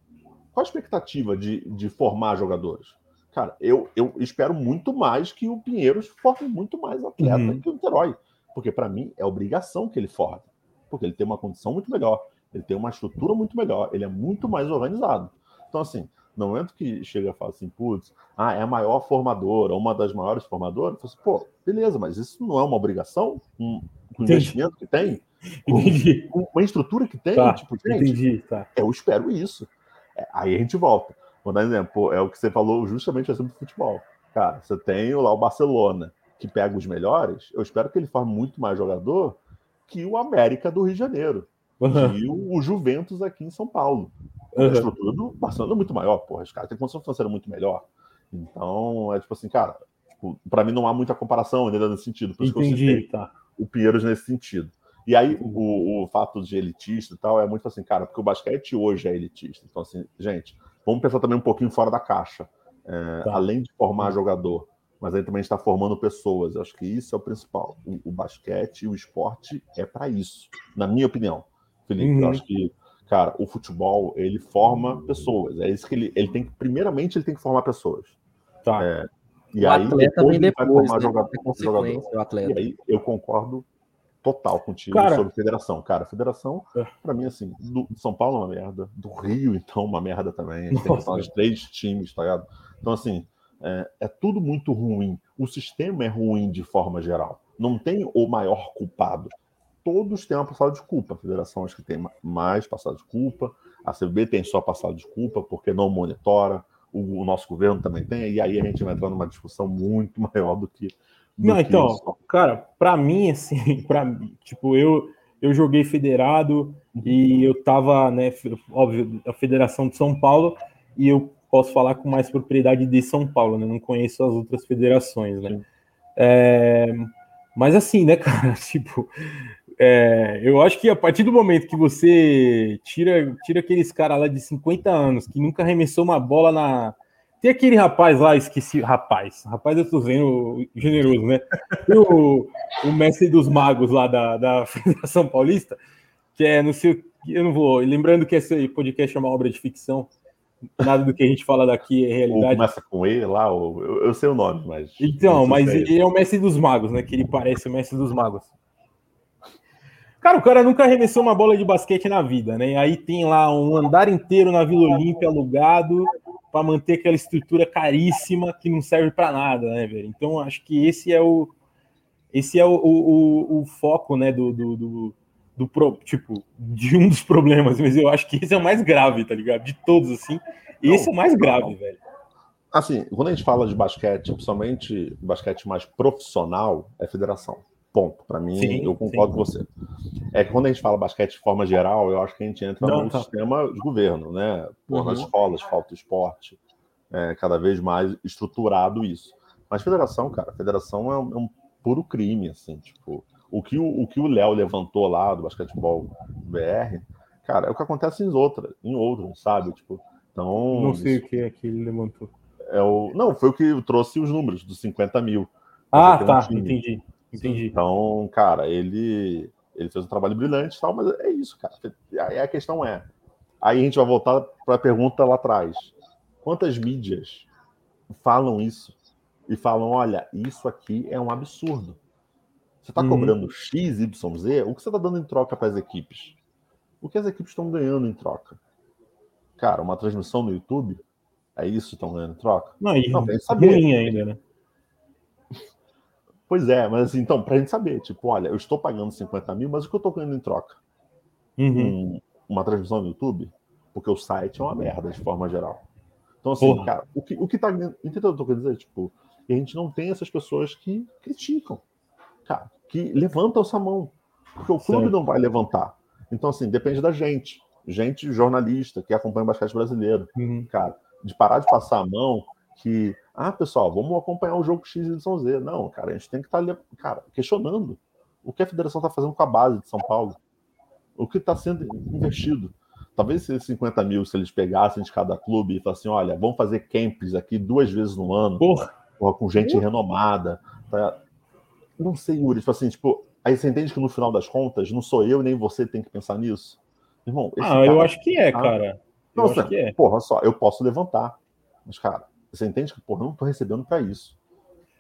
qual a expectativa de, de formar jogadores? Cara, eu, eu espero muito mais que o Pinheiros forme muito mais atleta uhum. que o Niterói. Porque, para mim, é obrigação que ele forme. Porque ele tem uma condição muito melhor, ele tem uma estrutura muito melhor, ele é muito mais organizado. Então, assim, no momento que chega e fala assim, putz, ah, é a maior formadora, uma das maiores formadoras, assim, pô, beleza, mas isso não é uma obrigação? Um, um investimento que tem? Entendi. uma estrutura que tem? Tá, tipo, gente, entendi, tá. Eu espero isso. É, aí a gente volta. Vou dar um exemplo. É o que você falou justamente assim do futebol. Cara, você tem lá o Barcelona, que pega os melhores. Eu espero que ele forme muito mais jogador que o América do Rio de Janeiro. Uhum. E o, o, Juventus aqui em São Paulo. Uhum. A estrutura do Barcelona é muito maior, porra. Os caras têm condição financeira muito melhor. Então, é tipo assim, cara, tipo, para mim não há muita comparação ainda nesse sentido. Por Entendi, tá. O Pinheiros nesse sentido. E aí, o, o fato de elitista e tal é muito assim, cara, porque o basquete hoje é elitista. Então, assim, gente, vamos pensar também um pouquinho fora da caixa. É, tá. Além de formar jogador, mas aí também está formando pessoas. Eu acho que isso é o principal. O, o basquete e o esporte é para isso, na minha opinião. Felipe, uhum. eu acho que, cara, o futebol, ele forma pessoas. É isso que ele, ele tem que, primeiramente, ele tem que formar pessoas. Tá. É, e o aí, atleta depois, vem depois, vai formar né? jogador, jogador. O atleta. E aí, eu concordo total contigo cara, sobre federação. Cara, federação, é. para mim, assim, do São Paulo é uma merda, do Rio, então, uma merda também. Tem os três times, tá ligado? Então, assim, é, é, tudo muito ruim. O sistema é ruim de forma geral. Não tem o maior culpado. Todos têm uma passada de culpa. A federação acho que tem mais passada de culpa. A CB tem só passada de culpa porque não monitora. O, o nosso governo também tem. E aí a gente vai entrar numa discussão muito maior do que não, então, isso. cara, para mim, assim, para tipo, eu eu joguei federado e eu tava, né, óbvio, a Federação de São Paulo e eu posso falar com mais propriedade de São Paulo, né? Não conheço as outras federações, né? É, mas assim, né, cara, tipo, é, eu acho que a partir do momento que você tira, tira aqueles caras lá de 50 anos que nunca arremessou uma bola na, tem aquele rapaz lá, esqueci, rapaz, rapaz eu tô sendo generoso, né? Tem o, o mestre dos magos lá da, da Federação Paulista, que é, não sei, eu não vou, lembrando que esse podcast é uma obra de ficção, nada do que a gente fala daqui é realidade. Ou começa com E lá, ou, eu, eu, sei o nome, mas... Então, mas ele é o mestre dos magos, né? Que ele parece o mestre dos magos. Cara, o cara nunca arremessou uma bola de basquete na vida, né? Aí tem lá um andar inteiro na Vila Olímpia alugado para manter aquela estrutura caríssima que não serve para nada, né, velho? Então acho que esse é o esse é o, o, o foco, né, do, do, do, do pro, tipo de um dos problemas, mas eu acho que esse é o mais grave, tá ligado? De todos assim, esse é o mais grave, velho. Assim, quando a gente fala de basquete, principalmente basquete mais profissional, é federação. Ponto. Para mim, sim, eu concordo sim. com você. É que quando a gente fala basquete de forma geral, eu acho que a gente entra Não, no tá. sistema de governo, né? Pô, uhum. Nas escolas, falta esporte, é, cada vez mais estruturado isso. Mas federação, cara, federação é um, é um puro crime, assim, tipo, o que o, o que o Léo levantou lá do basquetebol BR, cara, é o que acontece em outras, em outros, sabe? Tipo, então. Não sei isso, o que é que ele levantou. É o, não, foi o que trouxe os números dos 50 mil. Ah, tá, entendi. Entendi. Então, cara, ele, ele fez um trabalho brilhante e tal, mas é isso, cara. Aí a questão é. Aí a gente vai voltar para a pergunta lá atrás. Quantas mídias falam isso? E falam: olha, isso aqui é um absurdo. Você está uhum. cobrando X, Y, Z, o que você está dando em troca para as equipes? O que as equipes estão ganhando em troca? Cara, uma transmissão no YouTube, é isso que estão ganhando em troca? Não, e não, saber. ainda, né? Pois é, mas assim, então, pra gente saber, tipo, olha, eu estou pagando 50 mil, mas o que eu estou ganhando em troca? Uhum. Um, uma transmissão no YouTube? Porque o site é uma merda, de forma geral. Então, assim, Porra. cara, o que, o que tá. Entendeu o que eu tô dizer? Tipo, a gente não tem essas pessoas que criticam, cara, que levantam essa mão. Porque o clube certo. não vai levantar. Então, assim, depende da gente. Gente jornalista que acompanha o basquete brasileiro. Uhum. Cara, de parar de passar a mão que ah, pessoal, vamos acompanhar o jogo X e São Z. Não, cara, a gente tem que estar tá, cara, questionando o que a federação está fazendo com a base de São Paulo. O que está sendo investido. Talvez esses 50 mil, se eles pegassem de cada clube e falassem, olha, vamos fazer camps aqui duas vezes no ano, porra. Porra, com gente porra. renomada. Tá? Não sei, Yuri, tipo assim, tipo, Aí você entende que no final das contas, não sou eu nem você que tem que pensar nisso? Irmão, ah, cara... eu acho que é, ah, cara. Não, você, que é. porra, só, eu posso levantar. Mas, cara, você entende que, porra, eu não tô recebendo para isso.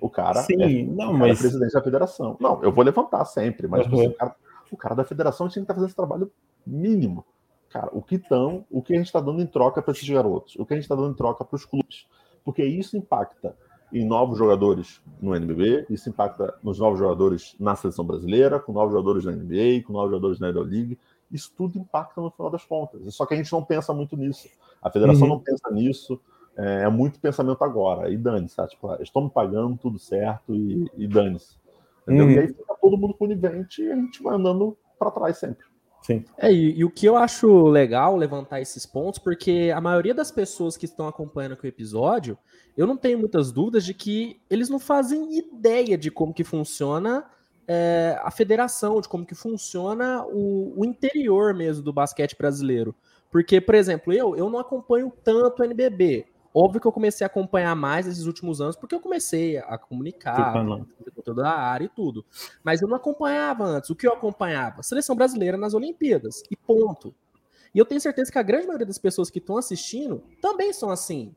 O cara Sim, é, não, cara mas... é presidente da federação. Não, eu vou levantar sempre, mas assim, uhum. o, cara, o, cara, da federação tinha que estar tá fazendo esse trabalho mínimo. Cara, o que estão, o que a gente está dando em troca para esses garotos, o que a gente está dando em troca para os clubes. Porque isso impacta em novos jogadores no NBB, isso impacta nos novos jogadores na seleção brasileira, com novos jogadores na NBA, com novos jogadores na Euroleague. Isso tudo impacta no final das contas. Só que a gente não pensa muito nisso. A federação uhum. não pensa nisso. É, é, muito pensamento agora. E dane-se, tipo, ah, estão me pagando tudo certo e, e dane-se. Uhum. E aí fica todo mundo conivente e a gente vai andando para trás sempre. Sim. É, e, e, o que eu acho legal levantar esses pontos, porque a maioria das pessoas que estão acompanhando aqui o episódio, eu não tenho muitas dúvidas de que eles não fazem ideia de como que funciona é, a federação, de como que funciona o, o, interior mesmo do basquete brasileiro. Porque, por exemplo, eu, eu não acompanho tanto o NBB. Óbvio que eu comecei a acompanhar mais nesses últimos anos, porque eu comecei a comunicar, conteúdo da área e tudo. Mas eu não acompanhava antes. O que eu acompanhava? Seleção brasileira nas Olimpíadas. E ponto. E eu tenho certeza que a grande maioria das pessoas que estão assistindo também são assim.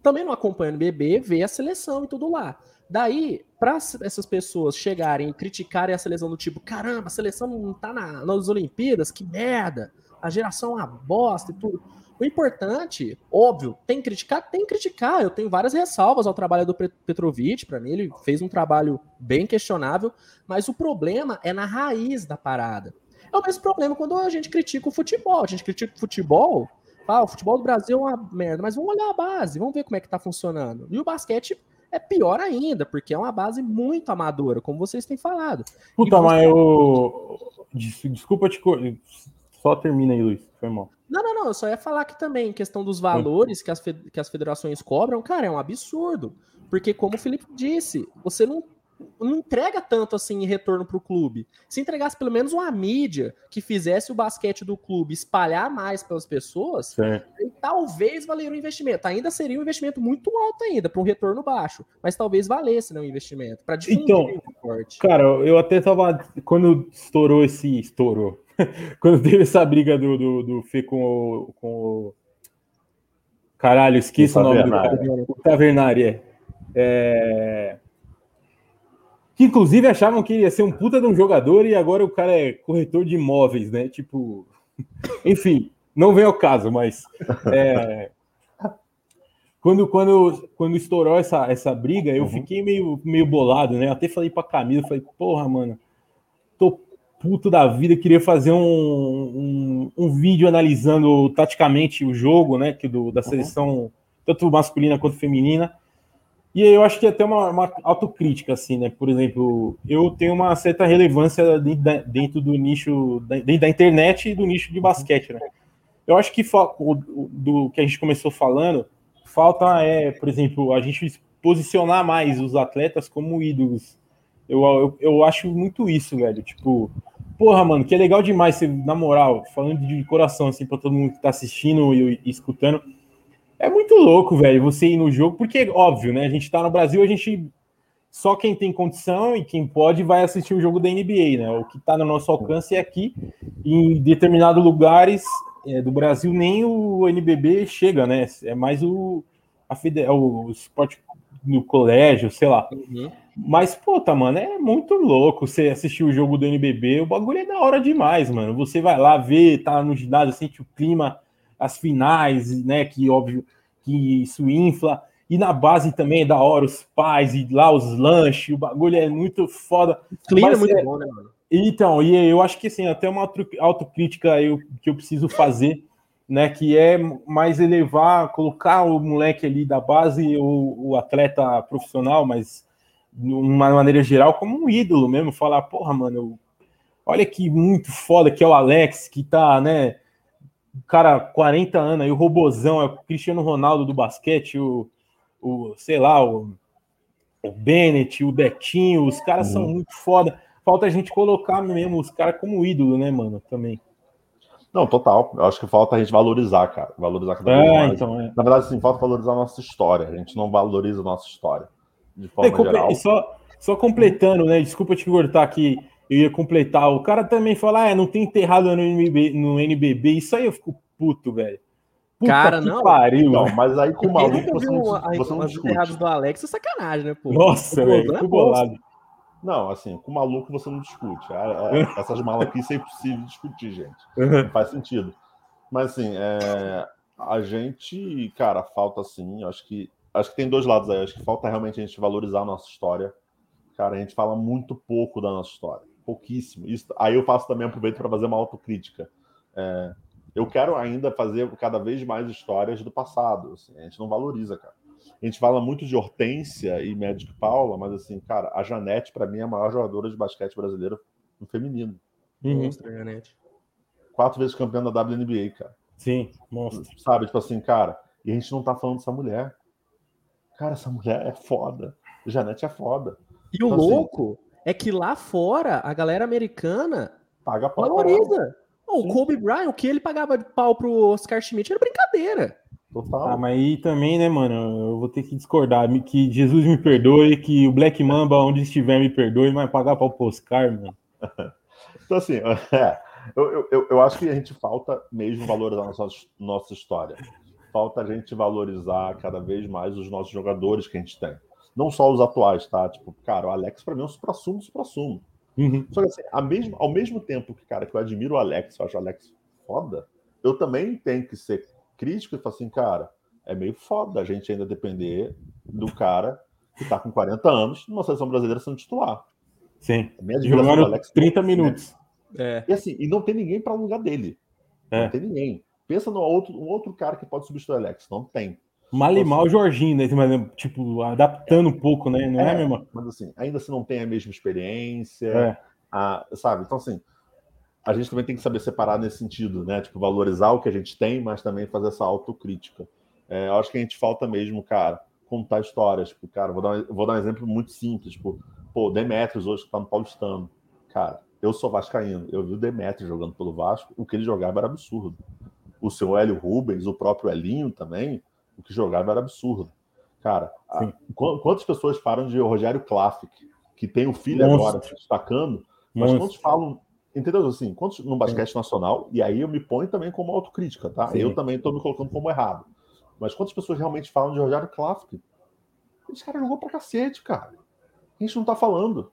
Também não acompanham o BB, vê a seleção e tudo lá. Daí, para essas pessoas chegarem e criticarem a seleção do tipo, caramba, a seleção não tá na, nas Olimpíadas, que merda, a geração é uma bosta e tudo. O importante, óbvio, tem que criticar? Tem que criticar. Eu tenho várias ressalvas ao trabalho do Petrovic, para mim ele fez um trabalho bem questionável, mas o problema é na raiz da parada. É o mesmo problema quando a gente critica o futebol. A gente critica o futebol, ah, o futebol do Brasil é uma merda, mas vamos olhar a base, vamos ver como é que tá funcionando. E o basquete é pior ainda, porque é uma base muito amadora, como vocês têm falado. Puta, você... mas eu. Desculpa te. Só termina aí, Luiz. Foi mal. Não, não, não. Eu só ia falar que também, questão dos valores que as, que as federações cobram, cara, é um absurdo. Porque, como o Felipe disse, você não, não entrega tanto assim em retorno para o clube. Se entregasse pelo menos uma mídia que fizesse o basquete do clube espalhar mais pelas pessoas, talvez valeria o investimento. Ainda seria um investimento muito alto ainda, para um retorno baixo. Mas talvez valesse né, o investimento. Para difundir então, o esporte. Cara, eu até tava. Quando estourou esse. Estourou quando teve essa briga do, do, do Fê com o, com o. Caralho, esqueci o nome do cara. O Tavernari, é. é. Que inclusive achavam que ia ser um puta de um jogador e agora o cara é corretor de imóveis, né? Tipo. Enfim, não vem ao caso, mas. É... Quando, quando, quando estourou essa, essa briga, eu uhum. fiquei meio, meio bolado, né? até falei pra Camila, falei, porra, mano, tô puto da vida, queria fazer um, um, um, vídeo analisando taticamente o jogo, né? Que do, da uhum. seleção, uhum. tanto masculina quanto feminina. E aí eu acho que até uma, uma autocrítica, assim, né? Por exemplo, eu tenho uma certa relevância dentro do nicho, dentro da internet e do nicho de basquete, né? Eu acho que do que a gente começou falando, falta é, por exemplo, a gente posicionar mais os atletas como ídolos. Eu, eu, eu acho muito isso, velho. Tipo, porra, mano, que é legal demais, na moral, falando de coração, assim, pra todo mundo que tá assistindo e, e escutando. É muito louco, velho, você ir no jogo, porque, óbvio, né? A gente tá no Brasil, a gente. Só quem tem condição e quem pode vai assistir o jogo da NBA, né? O que tá no nosso alcance é aqui. Em determinados lugares é, do Brasil, nem o NBB chega, né? É mais o, a fide, o esporte no colégio, sei lá. Uhum. Mas, puta, mano, é muito louco você assistir o jogo do NBB. O bagulho é da hora demais, mano. Você vai lá ver, tá no ginásio, sente o clima, as finais, né? Que óbvio que isso infla. E na base também é da hora, os pais e lá os lanches, o bagulho é muito foda. Clima é muito é... bom, né, mano? Então, e eu acho que assim, até uma autocrítica eu, que eu preciso fazer, né? Que é mais elevar, colocar o moleque ali da base, o, o atleta profissional, mas de uma maneira geral, como um ídolo mesmo, falar, porra, mano, olha que muito foda que é o Alex, que tá, né, cara, 40 anos, aí o Robozão, é o Cristiano Ronaldo do basquete, o, o sei lá, o, o Bennett, o Betinho, os caras uhum. são muito foda. Falta a gente colocar mesmo os caras como ídolo, né, mano, também. Não, total. Eu acho que falta a gente valorizar, cara. Valorizar cada vez é, mais. Então, é. Na verdade, sim, falta valorizar a nossa história. A gente não valoriza a nossa história de forma é, geral. Só, só completando, né? Desculpa te cortar aqui. Eu ia completar. O cara também fala, ah, é, não tem enterrado no NBB, no NBB. Isso aí eu fico puto, velho. Cara, não. Pariu, não, mas aí com o maluco você não, você não discute. do Alex é sacanagem, né, pô? Nossa, velho, é bolado. Não, assim, com o maluco você não discute. É, é, essas malas aqui isso é impossível discutir, gente. Não faz sentido. Mas assim, é, a gente, cara, falta assim, acho que acho que tem dois lados aí. Acho que falta realmente a gente valorizar a nossa história. Cara, a gente fala muito pouco da nossa história. Pouquíssimo. Isso, aí eu faço também aproveito para fazer uma autocrítica. É, eu quero ainda fazer cada vez mais histórias do passado. Assim, a gente não valoriza, cara. A gente fala muito de Hortência e Magic Paula, mas assim, cara, a Janete, para mim, é a maior jogadora de basquete brasileiro no feminino. Uhum. Monstra, Janete. Quatro vezes campeã da WNBA, cara. Sim, monstro. Sabe, tipo assim, cara, e a gente não tá falando dessa mulher. Cara, essa mulher é foda. Janete é foda. E então, o assim, louco é que lá fora a galera americana paga pau. Valoriza. Oh, o Kobe Bryant, o que ele pagava de pau pro Oscar Schmidt era brincadeira. Total. Ah, mas aí também, né, mano, eu vou ter que discordar. Que Jesus me perdoe, que o Black Mamba, onde estiver, me perdoe, mas pagar pau pro Oscar, mano. então, assim, é, eu, eu, eu acho que a gente falta mesmo valorizar nossa, nossa história. Falta a gente valorizar cada vez mais os nossos jogadores que a gente tem. Não só os atuais, tá? Tipo, cara, o Alex, pra mim, é um supra-sumo, supra-sumo. Uhum. Só que assim, ao mesmo, ao mesmo tempo que, cara, que eu admiro o Alex, eu acho o Alex foda, eu também tenho que ser crítico e falar assim, cara, é meio foda a gente ainda depender do cara que tá com 40 anos numa seleção brasileira sendo titular. Sim. Jogando Alex 30 minutos. É. E assim, e não tem ninguém para o lugar dele. É. Não tem ninguém. Pensa no outro, um outro cara que pode substituir o Alex. Não tem. Mal e mal o Jorginho, né? Tipo, adaptando um pouco, né? Não é, é mesmo? Mas assim, ainda se não tem a mesma experiência, é. a, sabe? Então, assim, a gente também tem que saber separar nesse sentido, né? Tipo, valorizar o que a gente tem, mas também fazer essa autocrítica. É, eu acho que a gente falta mesmo, cara, contar histórias. Tipo, cara, vou dar, um, vou dar um exemplo muito simples. Tipo, pô, Demetrios hoje que tá no Paulistano. Cara, eu sou vascaíno. Eu vi o Demetrios jogando pelo Vasco. O que ele jogava era absurdo. O seu Hélio Rubens, o próprio Elinho também, o que jogava era absurdo. Cara, a, quantas pessoas falam de Rogério Klafik, que tem o filho Monstro. agora se destacando, mas Monstro. quantos falam, entendeu assim, quantos no basquete Sim. nacional, e aí eu me ponho também como autocrítica, tá? Sim. Eu também estou me colocando como errado. Mas quantas pessoas realmente falam de Rogério Klafik? Esse cara jogou pra cacete, cara. A gente não tá falando.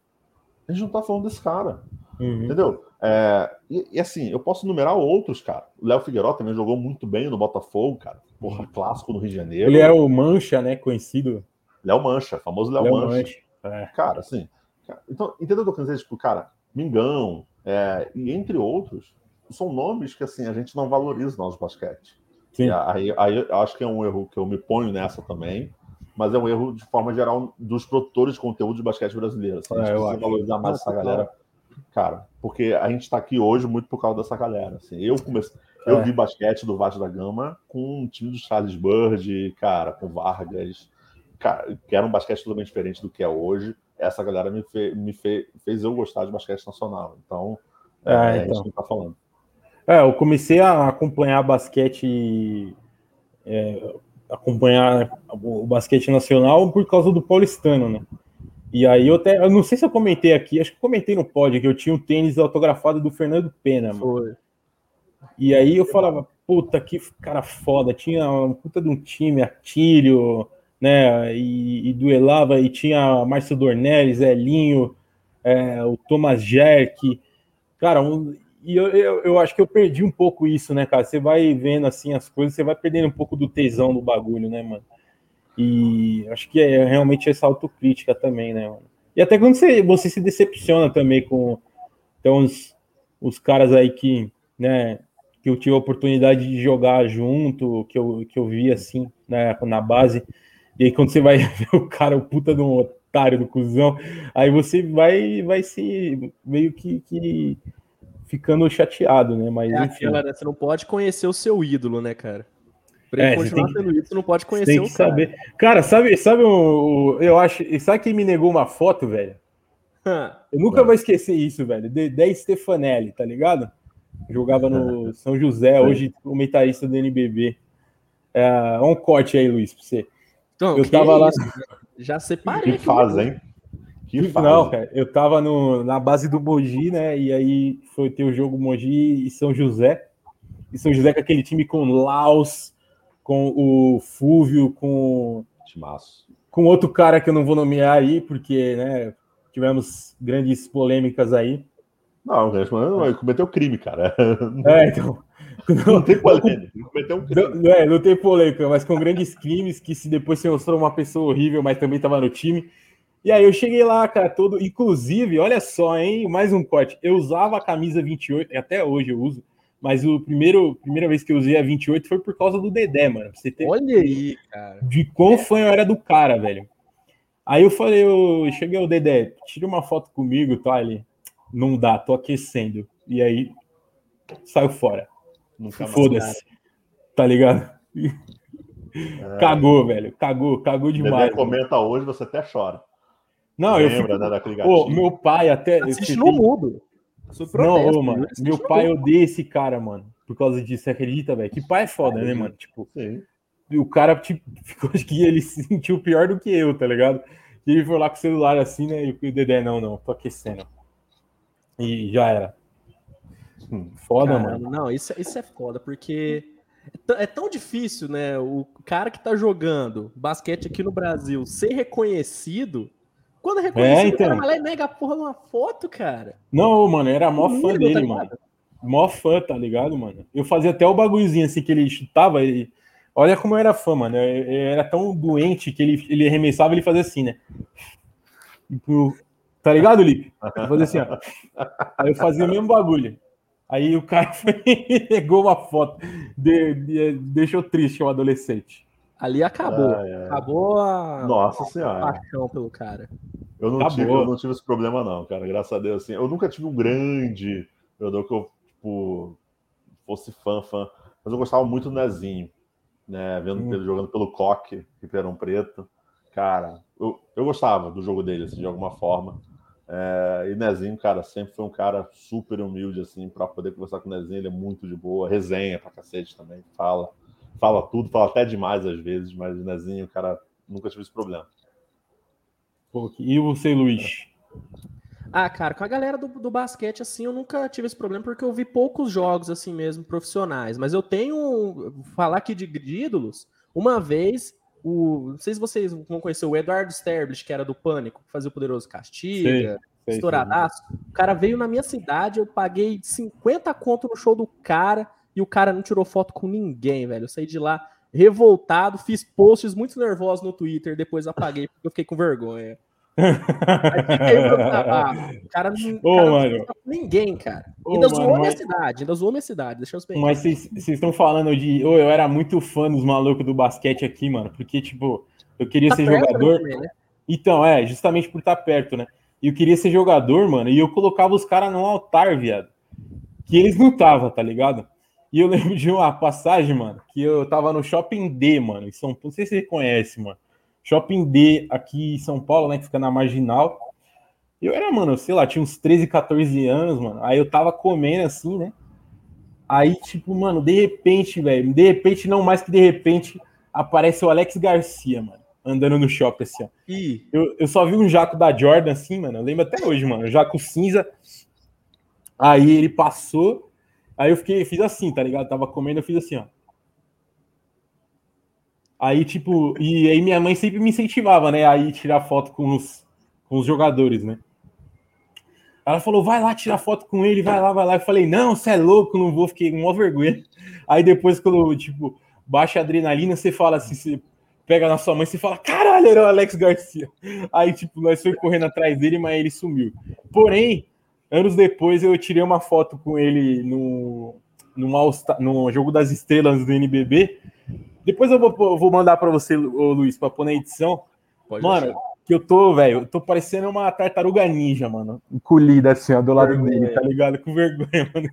A gente não tá falando desse cara. Uhum. Entendeu? É, e, e, assim, eu posso numerar outros, cara. O Léo Figueiredo também jogou muito bem no Botafogo, cara. Porra, clássico no Rio de Janeiro. Ele é o Mancha, né? Conhecido. Léo Mancha, famoso Léo, Mancha. Mancha. É. Cara, assim. Cara, então, entendeu o que eu quero dizer? Tipo, cara, Mingão, é, e entre outros, são nomes que assim a gente não valoriza no nosso basquete. Sim. Aí, aí eu acho que é um erro que eu me ponho nessa também, mas é um erro de forma geral dos produtores de conteúdo de basquete brasileiro. Assim, a gente é, precisa valorizar mais essa galera cara, porque a gente está aqui hoje muito por causa dessa galera. Assim, eu comecei, é. eu vi basquete do Vasco da Gama com um time do Charles Bird, cara, com Vargas, cara, que era um basquete totalmente diferente do que é hoje. Essa galera me, fe, me fe, fez eu gostar de basquete nacional. Então, é, é, então. é isso que tá falando. É, eu comecei a acompanhar basquete, é, acompanhar o basquete nacional por causa do paulistano, né? E aí eu até, eu não sei se eu comentei aqui, acho que comentei no pod que eu tinha um tênis autografado do Fernando Pena, mano. Foi. E aí eu falava, puta, que cara foda, tinha uma puta de um time, Atílio, né, e, e duelava, e tinha Márcio Dornelles, Elinho, é, o Thomas Jerk, cara, um, e eu, eu, eu, acho que eu perdi um pouco isso, né, cara, você vai vendo assim as coisas, você vai perdendo um pouco do tesão do bagulho, né, mano. E acho que é realmente essa autocrítica também, né? Mano? E até quando você, você se decepciona também com então, os, os caras aí que, né, que eu tive a oportunidade de jogar junto, que eu, que eu vi assim, né, na base. E aí quando você vai ver o cara, o puta do otário do cuzão, aí você vai vai se meio que, que ficando chateado, né? Mas é aquela, né? Você não pode conhecer o seu ídolo, né, cara? Pra ele é, continuar que, sendo isso, não pode conhecer tem que o cara. Saber. Cara, sabe, sabe o, o, Eu acho. Sabe quem me negou uma foto, velho? Eu nunca vou esquecer isso, velho. De Stefanelli, tá ligado? Jogava no São José, hoje comentarista do NBB. É, um corte aí, Luiz, pra você. Então, eu tava lá. Já separei. Que fase, hein? Que fase. Não, cara, eu tava no, na base do Mogi, né? E aí foi ter o jogo Mogi e São José. E São José com aquele time com Laos, com o Fúvio, com. Timaço. Com outro cara que eu não vou nomear aí, porque, né, tivemos grandes polêmicas aí. Não, ele cometeu crime, cara. É, então. Não tem polêmica, cometeu um crime. Não, é, não tem polêmica, mas com grandes crimes que se depois se mostrou uma pessoa horrível, mas também estava no time. E aí eu cheguei lá, cara, todo. Inclusive, olha só, hein? Mais um corte. Eu usava a camisa 28, até hoje eu uso, mas o primeiro primeira vez que eu usei a 28 foi por causa do Dedé, mano. você ter olha aí, cara. De quão fã eu era do cara, velho. Aí eu falei, eu cheguei ao Dedé, tira uma foto comigo, tá? Ele, não dá, tô aquecendo. E aí saiu fora. Foda-se. Tá ligado? É. Cagou, velho. Cagou, cagou demais. Dedé comenta hoje, você até chora. Não, Lembra, eu fico... né, daquele Pô, meu pai até. Assiste no mudo. Não, ô, mano. Meu pai odeia esse cara, mano. Por causa disso, você acredita, velho? Que pai é foda, né, mano? Tipo, Sim. o cara, tipo, ficou, acho que ele se sentiu pior do que eu, tá ligado? E ele foi lá com o celular assim, né? E o Dedé, não, não, tô aquecendo. E já era. Hum, foda, Caramba, mano. Não, isso, isso é foda, porque é, é tão difícil, né? O cara que tá jogando basquete aqui no Brasil ser reconhecido quando reconhece é, então. o cara vai lá e nega a porra numa foto, cara. Não, mano, era mó fã dele, tá mano. Mó fã, tá ligado, mano? Eu fazia até o bagulhozinho assim que ele chutava e. Olha como eu era fã, mano. Eu, eu era tão doente que ele, ele arremessava e ele fazia assim, né? Tipo, tá ligado, Lipe? Fazia assim, ó. Aí eu fazia o mesmo bagulho. Aí o cara pegou uma foto, de, de, deixou triste o adolescente. Ali acabou. Ah, é. Acabou a, Nossa senhora. a paixão pelo cara. Eu não, tive, eu não tive esse problema, não, cara. Graças a Deus, assim. Eu nunca tive um grande jogador que eu, tipo, fosse fã, fã. Mas eu gostava muito do Nezinho, né? Vendo hum. ele jogando pelo Coque, Ribeirão Preto. Cara, eu, eu gostava do jogo dele, assim, de alguma forma. É, e Nezinho, cara, sempre foi um cara super humilde, assim, para poder conversar com o Nezinho. Ele é muito de boa, resenha pra cacete também, fala fala tudo, fala até demais às vezes, mas o Nezinho, o cara nunca tive esse problema. E você, Luiz? Ah, cara, com a galera do, do basquete, assim, eu nunca tive esse problema porque eu vi poucos jogos, assim mesmo, profissionais. Mas eu tenho, falar aqui de, de ídolos, uma vez, o, não sei se vocês vão conhecer o Eduardo Sterblich, que era do Pânico, que fazia o Poderoso Castiga, sei, estouradaço. Sei. O cara veio na minha cidade, eu paguei 50 conto no show do cara e o cara não tirou foto com ninguém, velho. Eu saí de lá revoltado, fiz posts muito nervosos no Twitter, depois apaguei porque eu fiquei com vergonha. O cara não, Ô, cara mano. não com ninguém, cara. Ainda Ô, zoou mano, minha mas... cidade, ainda zoou minha cidade, deixa eu explicar. Mas vocês estão falando de. Ô, eu era muito fã dos malucos do basquete aqui, mano, porque, tipo, eu queria tá ser jogador. Também, né? Então, é, justamente por estar tá perto, né? E eu queria ser jogador, mano, e eu colocava os caras no altar, viado. Que eles não estavam, tá ligado? E eu lembro de uma passagem, mano, que eu tava no Shopping D, mano, em São Paulo. Não sei se você conhece, mano. Shopping D aqui em São Paulo, né? Que fica na marginal. Eu era, mano, sei lá, tinha uns 13, 14 anos, mano. Aí eu tava comendo assim, né? Aí, tipo, mano, de repente, velho, de repente, não mais que de repente, aparece o Alex Garcia, mano, andando no shopping, assim, ó. Eu, eu só vi um jaco da Jordan, assim, mano. Eu lembro até hoje, mano. Um jaco cinza. Aí ele passou, Aí eu fiquei, fiz assim, tá ligado? Tava comendo, eu fiz assim, ó. Aí, tipo, e aí minha mãe sempre me incentivava, né? Aí tirar foto com os, com os jogadores, né? Ela falou, vai lá tirar foto com ele, vai lá, vai lá. Eu falei, não, você é louco, não vou, fiquei com uma vergonha. Aí depois, quando, tipo, baixa a adrenalina, você fala assim, você pega na sua mãe e fala, caralho, era o Alex Garcia. Aí, tipo, nós foi correndo atrás dele, mas ele sumiu. Porém, Anos depois eu tirei uma foto com ele no, no, no jogo das estrelas do NBB. Depois eu vou, eu vou mandar para você, Luiz, para pôr na edição. Pode mano, deixar. que eu tô, velho, eu tô parecendo uma tartaruga ninja, mano. Encolhida assim, ó, do lado vergonha. dele, tá ligado? Com vergonha, mano.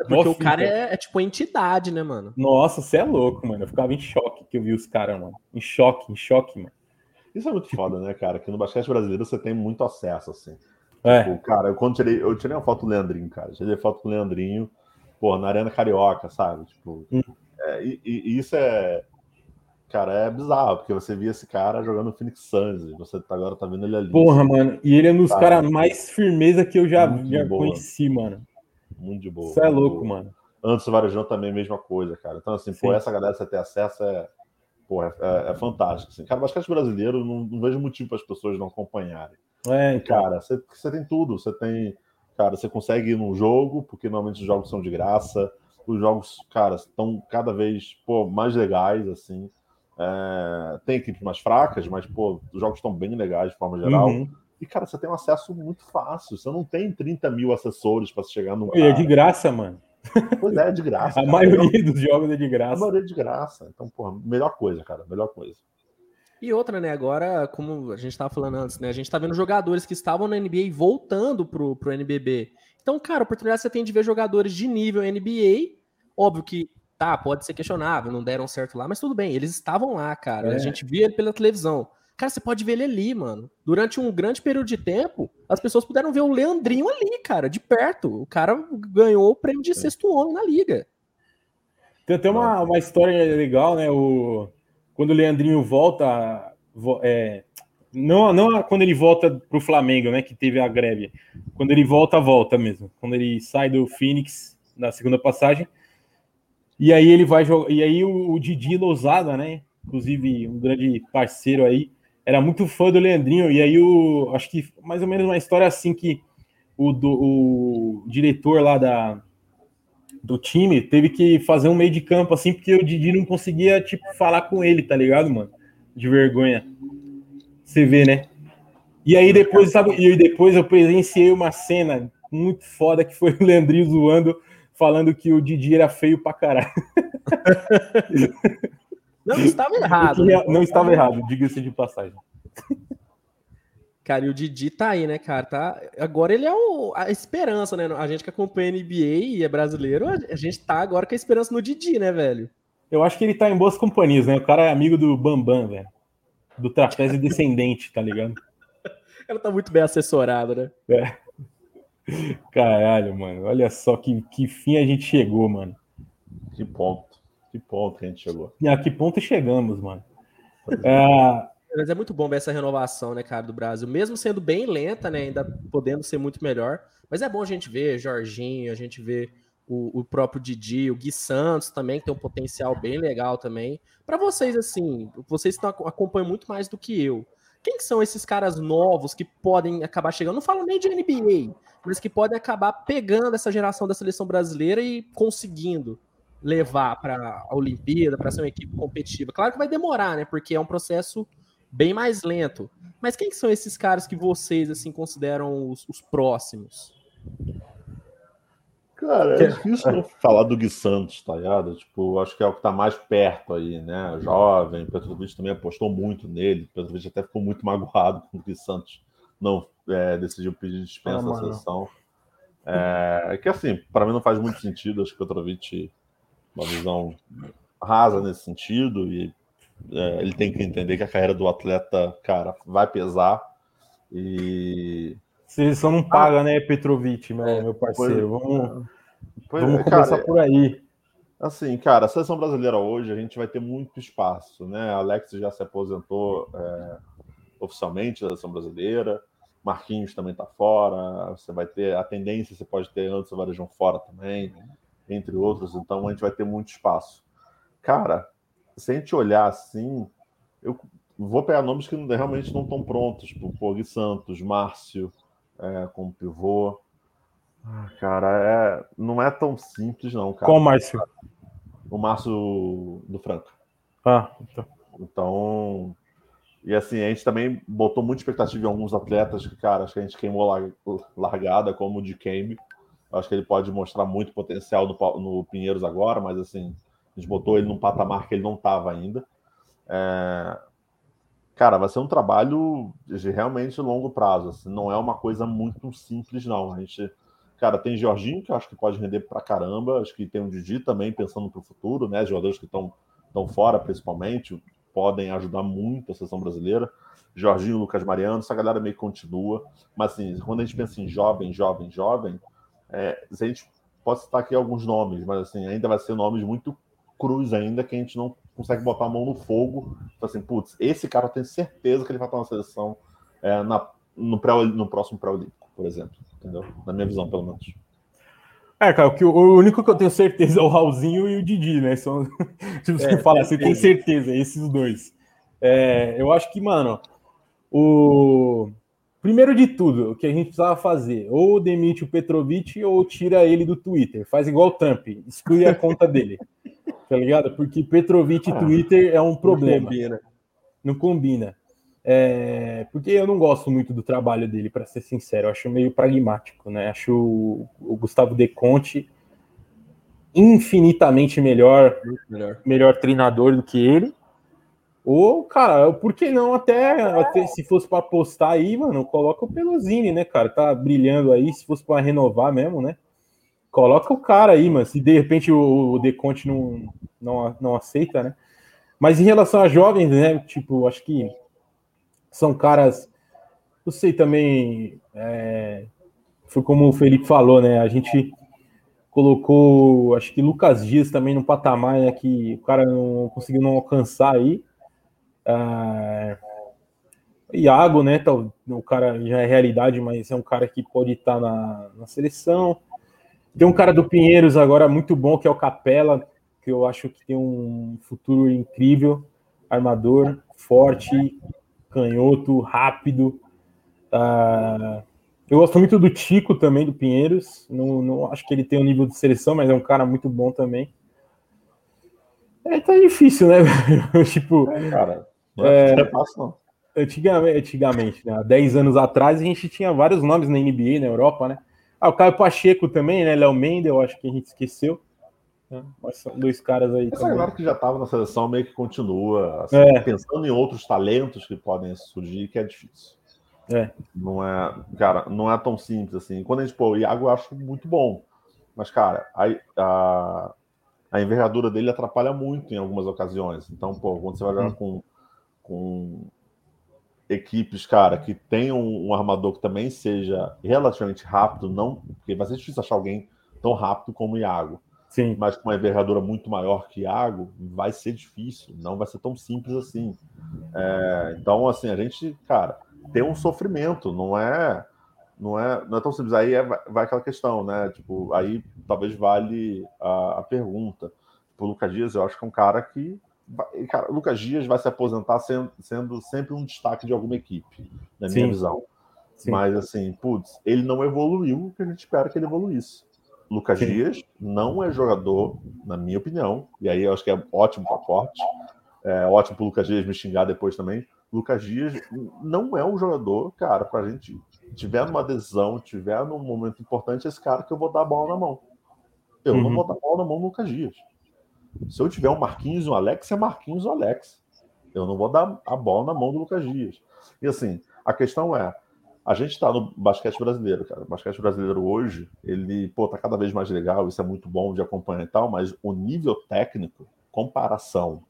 É porque o cara é, é, tipo entidade, né, mano? Nossa, você é louco, mano. Eu ficava em choque que eu vi os caras, mano. Em choque, em choque, mano. Isso é muito foda, né, cara? Que no basquete brasileiro você tem muito acesso, assim. É. Tipo, cara, eu quando tirei, eu tirei uma foto do Leandrinho, cara. Tirei foto do Leandrinho, pô, na Arena Carioca, sabe? Tipo, hum. É, e, e, isso é. cara, é bizarro, porque você via esse cara jogando no Phoenix Suns, e você tá, agora tá vendo ele ali. Porra, mano, e ele é um dos caras cara mais firmeza que eu já, já conheci, mano. Muito de boa. Isso é louco, boa. mano. Antes do Varejão também a mesma coisa, cara. Então, assim, Sim. pô, essa galera você ter acesso é, pô, é, é, é fantástico. Assim. Cara, basquete brasileiro, não, não vejo motivo para as pessoas não acompanharem. É, então. cara, você, você tem tudo. Você tem, cara, você consegue ir num jogo, porque normalmente os jogos são de graça. Os jogos, cara, estão cada vez pô, mais legais, assim. É, tem equipes mais fracas, mas, pô, os jogos estão bem legais de forma geral. Uhum. E, cara, você tem um acesso muito fácil. Você não tem 30 mil assessores para chegar no. E é de graça, mano. Pois é, é de graça. a cara. maioria dos jogos é de graça. A maioria é de graça. Então, porra, melhor coisa, cara. Melhor coisa. E outra, né? Agora, como a gente estava falando antes, né? A gente está vendo jogadores que estavam na NBA voltando pro, pro NBB. Então, cara, a oportunidade você tem de ver jogadores de nível NBA. Óbvio que, tá, pode ser questionável, não deram certo lá, mas tudo bem, eles estavam lá, cara. É. A gente via ele pela televisão. Cara, você pode ver ele ali, mano. Durante um grande período de tempo, as pessoas puderam ver o Leandrinho ali, cara, de perto. O cara ganhou o prêmio de é. sexto homem na liga. Tem até uma, uma história legal, né? O, quando o Leandrinho volta. É, não, não quando ele volta pro Flamengo, né? Que teve a greve. Quando ele volta, volta mesmo. Quando ele sai do Phoenix na segunda passagem. E aí ele vai jogar. E aí o, o Didi Lousada, né? Inclusive, um grande parceiro aí era muito fã do Leandrinho, e aí o. Acho que mais ou menos uma história assim que o, do, o diretor lá da, do time teve que fazer um meio de campo assim, porque o Didi não conseguia, tipo, falar com ele, tá ligado, mano? De vergonha. Você vê, né? E aí depois, sabe, e depois eu presenciei uma cena muito foda que foi o Leandrinho zoando, falando que o Didi era feio pra caralho. Não estava errado. Né? Não estava errado, diga-se de passagem. Cara, e o Didi tá aí, né, cara? Tá... Agora ele é o... a esperança, né? A gente que acompanha a NBA e é brasileiro, a gente tá agora com a esperança no Didi, né, velho? Eu acho que ele tá em boas companhias, né? O cara é amigo do Bambam, velho. Do trapézio descendente, tá ligado? Ela tá muito bem assessorado, né? É. Caralho, mano. Olha só que, que fim a gente chegou, mano. Que ponto. Que ponto que a gente chegou. E a que ponto chegamos, mano? É... Mas é muito bom ver essa renovação, né, cara, do Brasil. Mesmo sendo bem lenta, né, ainda podendo ser muito melhor. Mas é bom a gente ver Jorginho, a gente ver o, o próprio Didi, o Gui Santos também, que tem um potencial bem legal também. Para vocês, assim, vocês estão, acompanham muito mais do que eu. Quem são esses caras novos que podem acabar chegando? Não falo nem de NBA, mas que podem acabar pegando essa geração da seleção brasileira e conseguindo levar para a Olimpíada, para ser uma equipe competitiva. Claro que vai demorar, né? Porque é um processo bem mais lento. Mas quem são esses caras que vocês assim consideram os, os próximos? Cara, é difícil falar do Gui Santos, tá ligado? Tipo, acho que é o que tá mais perto aí, né? Jovem, Petrovic também apostou muito nele. Petrovic até ficou muito magoado com o Gui Santos não é, decidiu pedir dispensa ah, da seleção. É, que assim, para mim não faz muito sentido. Acho que o Petrovic uma visão rasa nesse sentido e é, ele tem que entender que a carreira do atleta, cara, vai pesar e seleção não paga, ah, né, Petrovic, meu, é, meu parceiro. Pois, vamos, pois, vamos começar por aí. Assim, cara, a seleção brasileira hoje a gente vai ter muito espaço, né? Alex já se aposentou é, oficialmente da seleção brasileira. Marquinhos também tá fora. Você vai ter a tendência, você pode ter antes o Varejão fora também entre outros, então a gente vai ter muito espaço. Cara, se a gente olhar assim, eu vou pegar nomes que realmente não estão prontos, tipo Pog Santos, Márcio, é, como pivô. Ah, cara, é, não é tão simples, não, cara. Qual Márcio? O Márcio do Franca. Ah, então. Então, e assim, a gente também botou muita expectativa em alguns atletas que, cara, acho que a gente queimou largada, como o de Kame. Acho que ele pode mostrar muito potencial no, no Pinheiros agora, mas assim, a gente botou ele num patamar que ele não estava ainda. É... Cara, vai ser um trabalho de realmente longo prazo. Assim, não é uma coisa muito simples, não. A gente, cara, tem Jorginho, que acho que pode render pra caramba. Acho que tem o Didi também, pensando para o futuro, né? Jogadores que estão fora, principalmente, podem ajudar muito a seleção brasileira. Jorginho, Lucas Mariano, essa galera meio continua. Mas assim, quando a gente pensa em jovem, jovem, jovem, é, a gente pode citar aqui alguns nomes, mas assim, ainda vai ser nomes muito cruz ainda que a gente não consegue botar a mão no fogo. Então, assim, putz, esse cara eu tenho certeza que ele vai estar na seleção é, na, no, pré, no próximo pré-olímpico, por exemplo. Entendeu? Na minha visão, pelo menos. É, cara, o, que, o único que eu tenho certeza é o Raulzinho e o Didi, né? São, se você é, falar, você tem certeza, esses dois. É, eu acho que, mano, o. Primeiro de tudo, o que a gente precisava fazer, ou demite o Petrovic ou tira ele do Twitter. Faz igual o Trump, exclui a conta dele. Tá ligado? Porque Petrovic e ah, Twitter é um problema. Não combina. Não combina. É, porque eu não gosto muito do trabalho dele, para ser sincero. Eu acho meio pragmático, né? Acho o, o Gustavo De Conte infinitamente melhor, melhor, melhor treinador do que ele. Ou, cara, por que não até, até se fosse para apostar aí, mano, coloca o Pelosini, né, cara? Tá brilhando aí, se fosse para renovar mesmo, né? Coloca o cara aí, mano. Se de repente o, o Deconte não, não, não aceita, né? Mas em relação a jovens, né? Tipo, acho que são caras. Não sei também. É, foi como o Felipe falou, né? A gente colocou, acho que Lucas Dias também no patamar né, que o cara não conseguiu não alcançar aí. Ah, Iago, né? Tá, o cara já é realidade, mas é um cara que pode estar na, na seleção. Tem um cara do Pinheiros agora muito bom, que é o Capela, que eu acho que tem um futuro incrível. Armador, forte, canhoto, rápido. Uh, eu gosto muito do Tico também, do Pinheiros. Não, não acho que ele tem um nível de seleção, mas é um cara muito bom também. É, tá difícil, né? tipo. É, cara, é, não é fácil, não. Antigamente, antigamente né? há 10 anos atrás, a gente tinha vários nomes na NBA, na Europa, né? Ah, o Caio Pacheco também, né? Léo Mendel, acho que a gente esqueceu. Né? Mas são dois caras aí. Essa galera que já estava na seleção meio que continua, assim, é. pensando em outros talentos que podem surgir, que é difícil. É. Não é, cara, não é tão simples assim. Quando a gente pô, o Iago eu acho muito bom. Mas, cara, a, a, a envergadura dele atrapalha muito em algumas ocasiões. Então, pô, quando você vai jogar hum. com, com equipes, cara, que tenham um armador que também seja relativamente rápido, não, porque vai ser difícil achar alguém tão rápido como o Iago. Sim. Mas com uma envergadura muito maior que Iago, vai ser difícil, não vai ser tão simples assim. É, então, assim, a gente, cara, tem um sofrimento, não é não é, não é tão simples. Aí é, vai aquela questão, né? Tipo, aí talvez vale a, a pergunta. Tipo, o Lucas Dias, eu acho que é um cara que Cara, o Lucas Dias vai se aposentar sendo, sendo sempre um destaque de alguma equipe, na minha Sim. visão. Sim. Mas, assim, putz, ele não evoluiu o que a gente espera que ele evoluísse. Lucas Sim. Dias não é jogador, na minha opinião, e aí eu acho que é ótimo para corte, é ótimo para o Lucas Dias me xingar depois também. Lucas Dias não é um jogador, cara, para a gente tiver numa adesão, tiver num momento importante, esse cara que eu vou dar a bola na mão. Eu uhum. não vou dar a bola na mão do Lucas Dias. Se eu tiver um Marquinhos e um Alex, é Marquinhos ou Alex. Eu não vou dar a bola na mão do Lucas Dias. E assim, a questão é, a gente está no basquete brasileiro, cara. O basquete brasileiro hoje, ele, pô, tá cada vez mais legal, isso é muito bom de acompanhar e tal, mas o nível técnico, comparação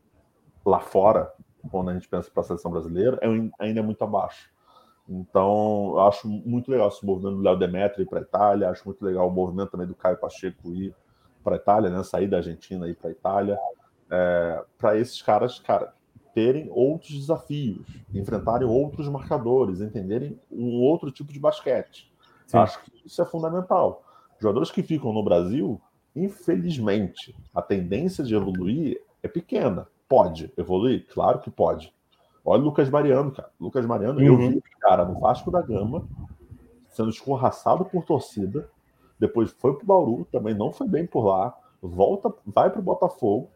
lá fora, quando a gente pensa para a seleção brasileira, é, ainda é muito abaixo. Então, eu acho muito legal esse movimento do Léo Demetri para a Itália, acho muito legal o movimento também do Caio Pacheco ir para a Itália, né? Sair da Argentina e para a Itália, é, para esses caras, cara, terem outros desafios, enfrentarem outros marcadores, entenderem um outro tipo de basquete. Sim. Acho que isso é fundamental. Jogadores que ficam no Brasil, infelizmente, a tendência de evoluir é pequena. Pode evoluir? Claro que pode. Olha o Lucas Mariano, cara. Lucas Mariano, uhum. eu vi, cara, no Vasco da Gama, sendo escorraçado por torcida, depois foi para o Bauru, também não foi bem por lá, volta, vai para o Botafogo,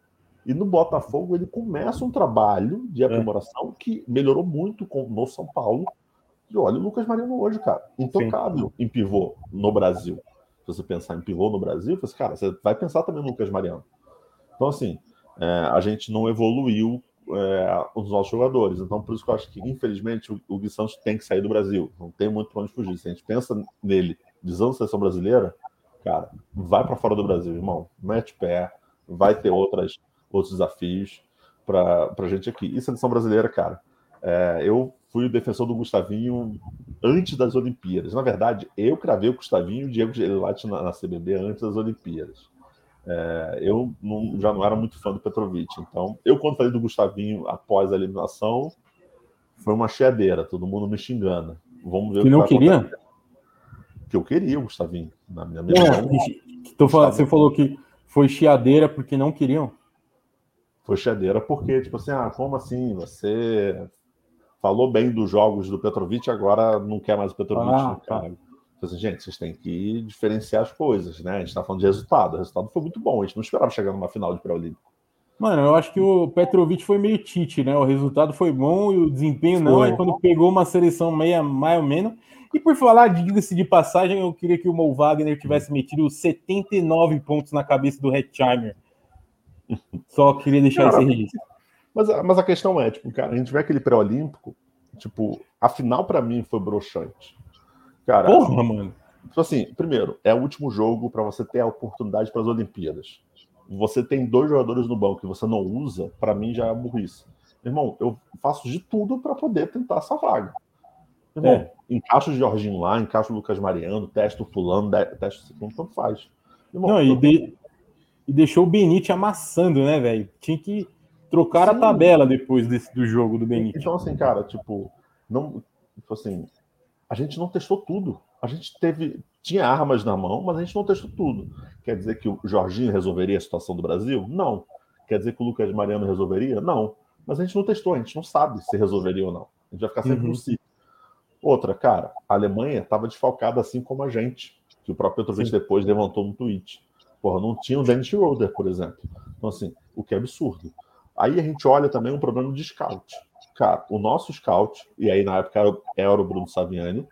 e no Botafogo ele começa um trabalho de é. aprimoração é. que melhorou muito com, no São Paulo. E olha o Lucas Mariano hoje, cara, intocável Sim. em pivô no Brasil. Se você pensar em pivô no Brasil, você, cara, você vai pensar também no Lucas Mariano. Então, assim, é, a gente não evoluiu é, os nossos jogadores. Então, por isso que eu acho que, infelizmente, o, o Gui Santos tem que sair do Brasil. Não tem muito para onde fugir. Se a gente pensa nele visando a seleção brasileira, cara, vai para fora do Brasil, irmão. Mete pé, vai ter outras, outros desafios para a gente aqui. E seleção brasileira, cara, é, eu fui o defensor do Gustavinho antes das Olimpíadas. Na verdade, eu cravei o Gustavinho e o Diego Gelati na, na CBB antes das Olimpíadas. É, eu não, já não era muito fã do Petrovic. Então, eu, quando falei do Gustavinho após a eliminação, foi uma cheadeira, todo mundo me xingando. Vamos ver que, que não queria? Que eu queria o Gustavinho. Na minha, minha falando, você falou que foi chiadeira porque não queriam? Foi chiadeira porque, tipo assim, ah, como assim? Você falou bem dos jogos do Petrovic, agora não quer mais o Petrovic. Ah, tá. Tipo assim, gente, vocês têm que diferenciar as coisas, né? A gente tá falando de resultado. O resultado foi muito bom. A gente não esperava chegar numa final de pré-olímpico. Mano, eu acho que o Petrovic foi meio tite, né? O resultado foi bom e o desempenho não. Aí quando pegou uma seleção meia, mais ou menos. E por falar, diga-se de passagem, eu queria que o Mo Wagner tivesse metido 79 pontos na cabeça do Hetzheimer. Só queria deixar esse registro. Mas, mas a questão é, tipo, cara, a gente vê aquele pré-olímpico, tipo, a final para mim foi broxante. Cara, Porra, mano. Tipo assim, primeiro, é o último jogo para você ter a oportunidade para as Olimpíadas você tem dois jogadores no banco que você não usa, para mim já é burrice. Irmão, eu faço de tudo para poder tentar essa vaga. Irmão, é. encaixa o Jorginho lá, encaixa o Lucas Mariano, testa o fulano, testa o segundo, tanto faz. Irmão, não, e, de... e, deixou o Benite amassando, né, velho? Tinha que trocar Sim. a tabela depois desse, do jogo do Benite. Então, assim, cara, tipo, não, tipo assim, a gente não testou tudo. A gente teve, tinha armas na mão, mas a gente não testou tudo. Quer dizer que o Jorginho resolveria a situação do Brasil? Não. Quer dizer que o Lucas Mariano resolveria? Não. Mas a gente não testou, a gente não sabe se resolveria ou não. A gente vai ficar sempre uhum. no si. Outra, cara, a Alemanha estava desfalcada assim como a gente, que o próprio Petrovic depois levantou no tweet. Porra, não tinha o Dennis Schroeder, por exemplo. Então, assim, o que é absurdo. Aí a gente olha também um problema de scout. Cara, o nosso scout, e aí na época era o Bruno Saviani,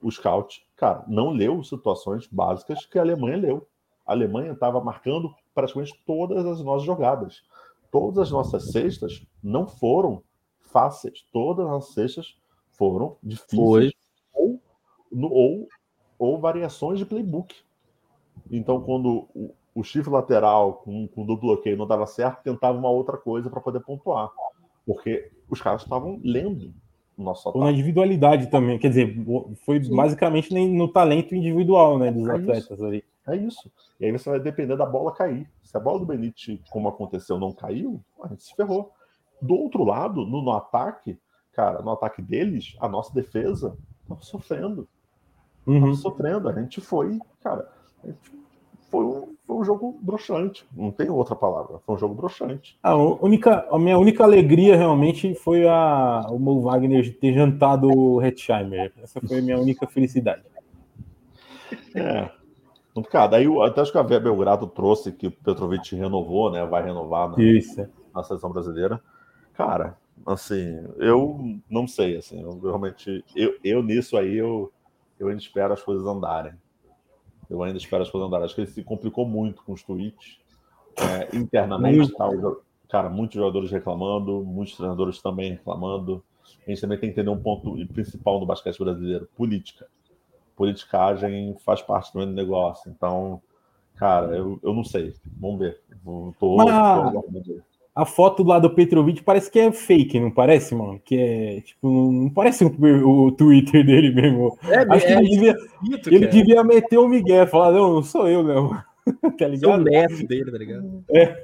o scout, cara, não leu situações básicas que a Alemanha leu. A Alemanha estava marcando praticamente todas as nossas jogadas. Todas as nossas cestas não foram fáceis. Todas as cestas foram difíceis. Ou, ou, ou variações de playbook. Então, quando o, o chifre lateral com, com duplo bloqueio não dava certo, tentava uma outra coisa para poder pontuar. Porque os caras estavam lendo nosso Ou na individualidade também, quer dizer, foi Sim. basicamente no talento individual né, dos é atletas isso. ali. É isso. E aí você vai depender da bola cair. Se a bola do Benite, como aconteceu, não caiu, a gente se ferrou. Do outro lado, no, no ataque, cara, no ataque deles, a nossa defesa estava sofrendo. Uhum. sofrendo. A gente foi, cara, gente foi um, foi um jogo broxante. Não tem outra palavra. Foi um jogo broxante. A, única, a minha única alegria realmente foi a, o Mo Wagner ter jantado o Hetzheimer. Essa foi a minha única felicidade. É. Complicado. Aí até acho que a Belgrado trouxe que o Petrovic renovou, né? Vai renovar na, Isso. na seleção brasileira. Cara, assim, eu não sei, assim, eu realmente, eu, eu nisso aí, eu, eu ainda espero as coisas andarem. Eu ainda espero as coisas andarem. Acho que ele se complicou muito com os tweets. É, internamente, tá, cara, muitos jogadores reclamando, muitos treinadores também reclamando. A gente também tem que entender um ponto principal no basquete brasileiro: política. Politicagem faz parte do negócio. Então, cara, eu, eu não sei. Vamos ver. Tô, Mas... tô a foto lá do Petrovic parece que é fake, não parece, mano? Que é, tipo, não parece o, o Twitter dele mesmo. É, Acho é, que ele, devia, ele devia meter o Miguel, falar, não, não sou eu, não. tá ligado? Sou o neto dele, tá ligado? É.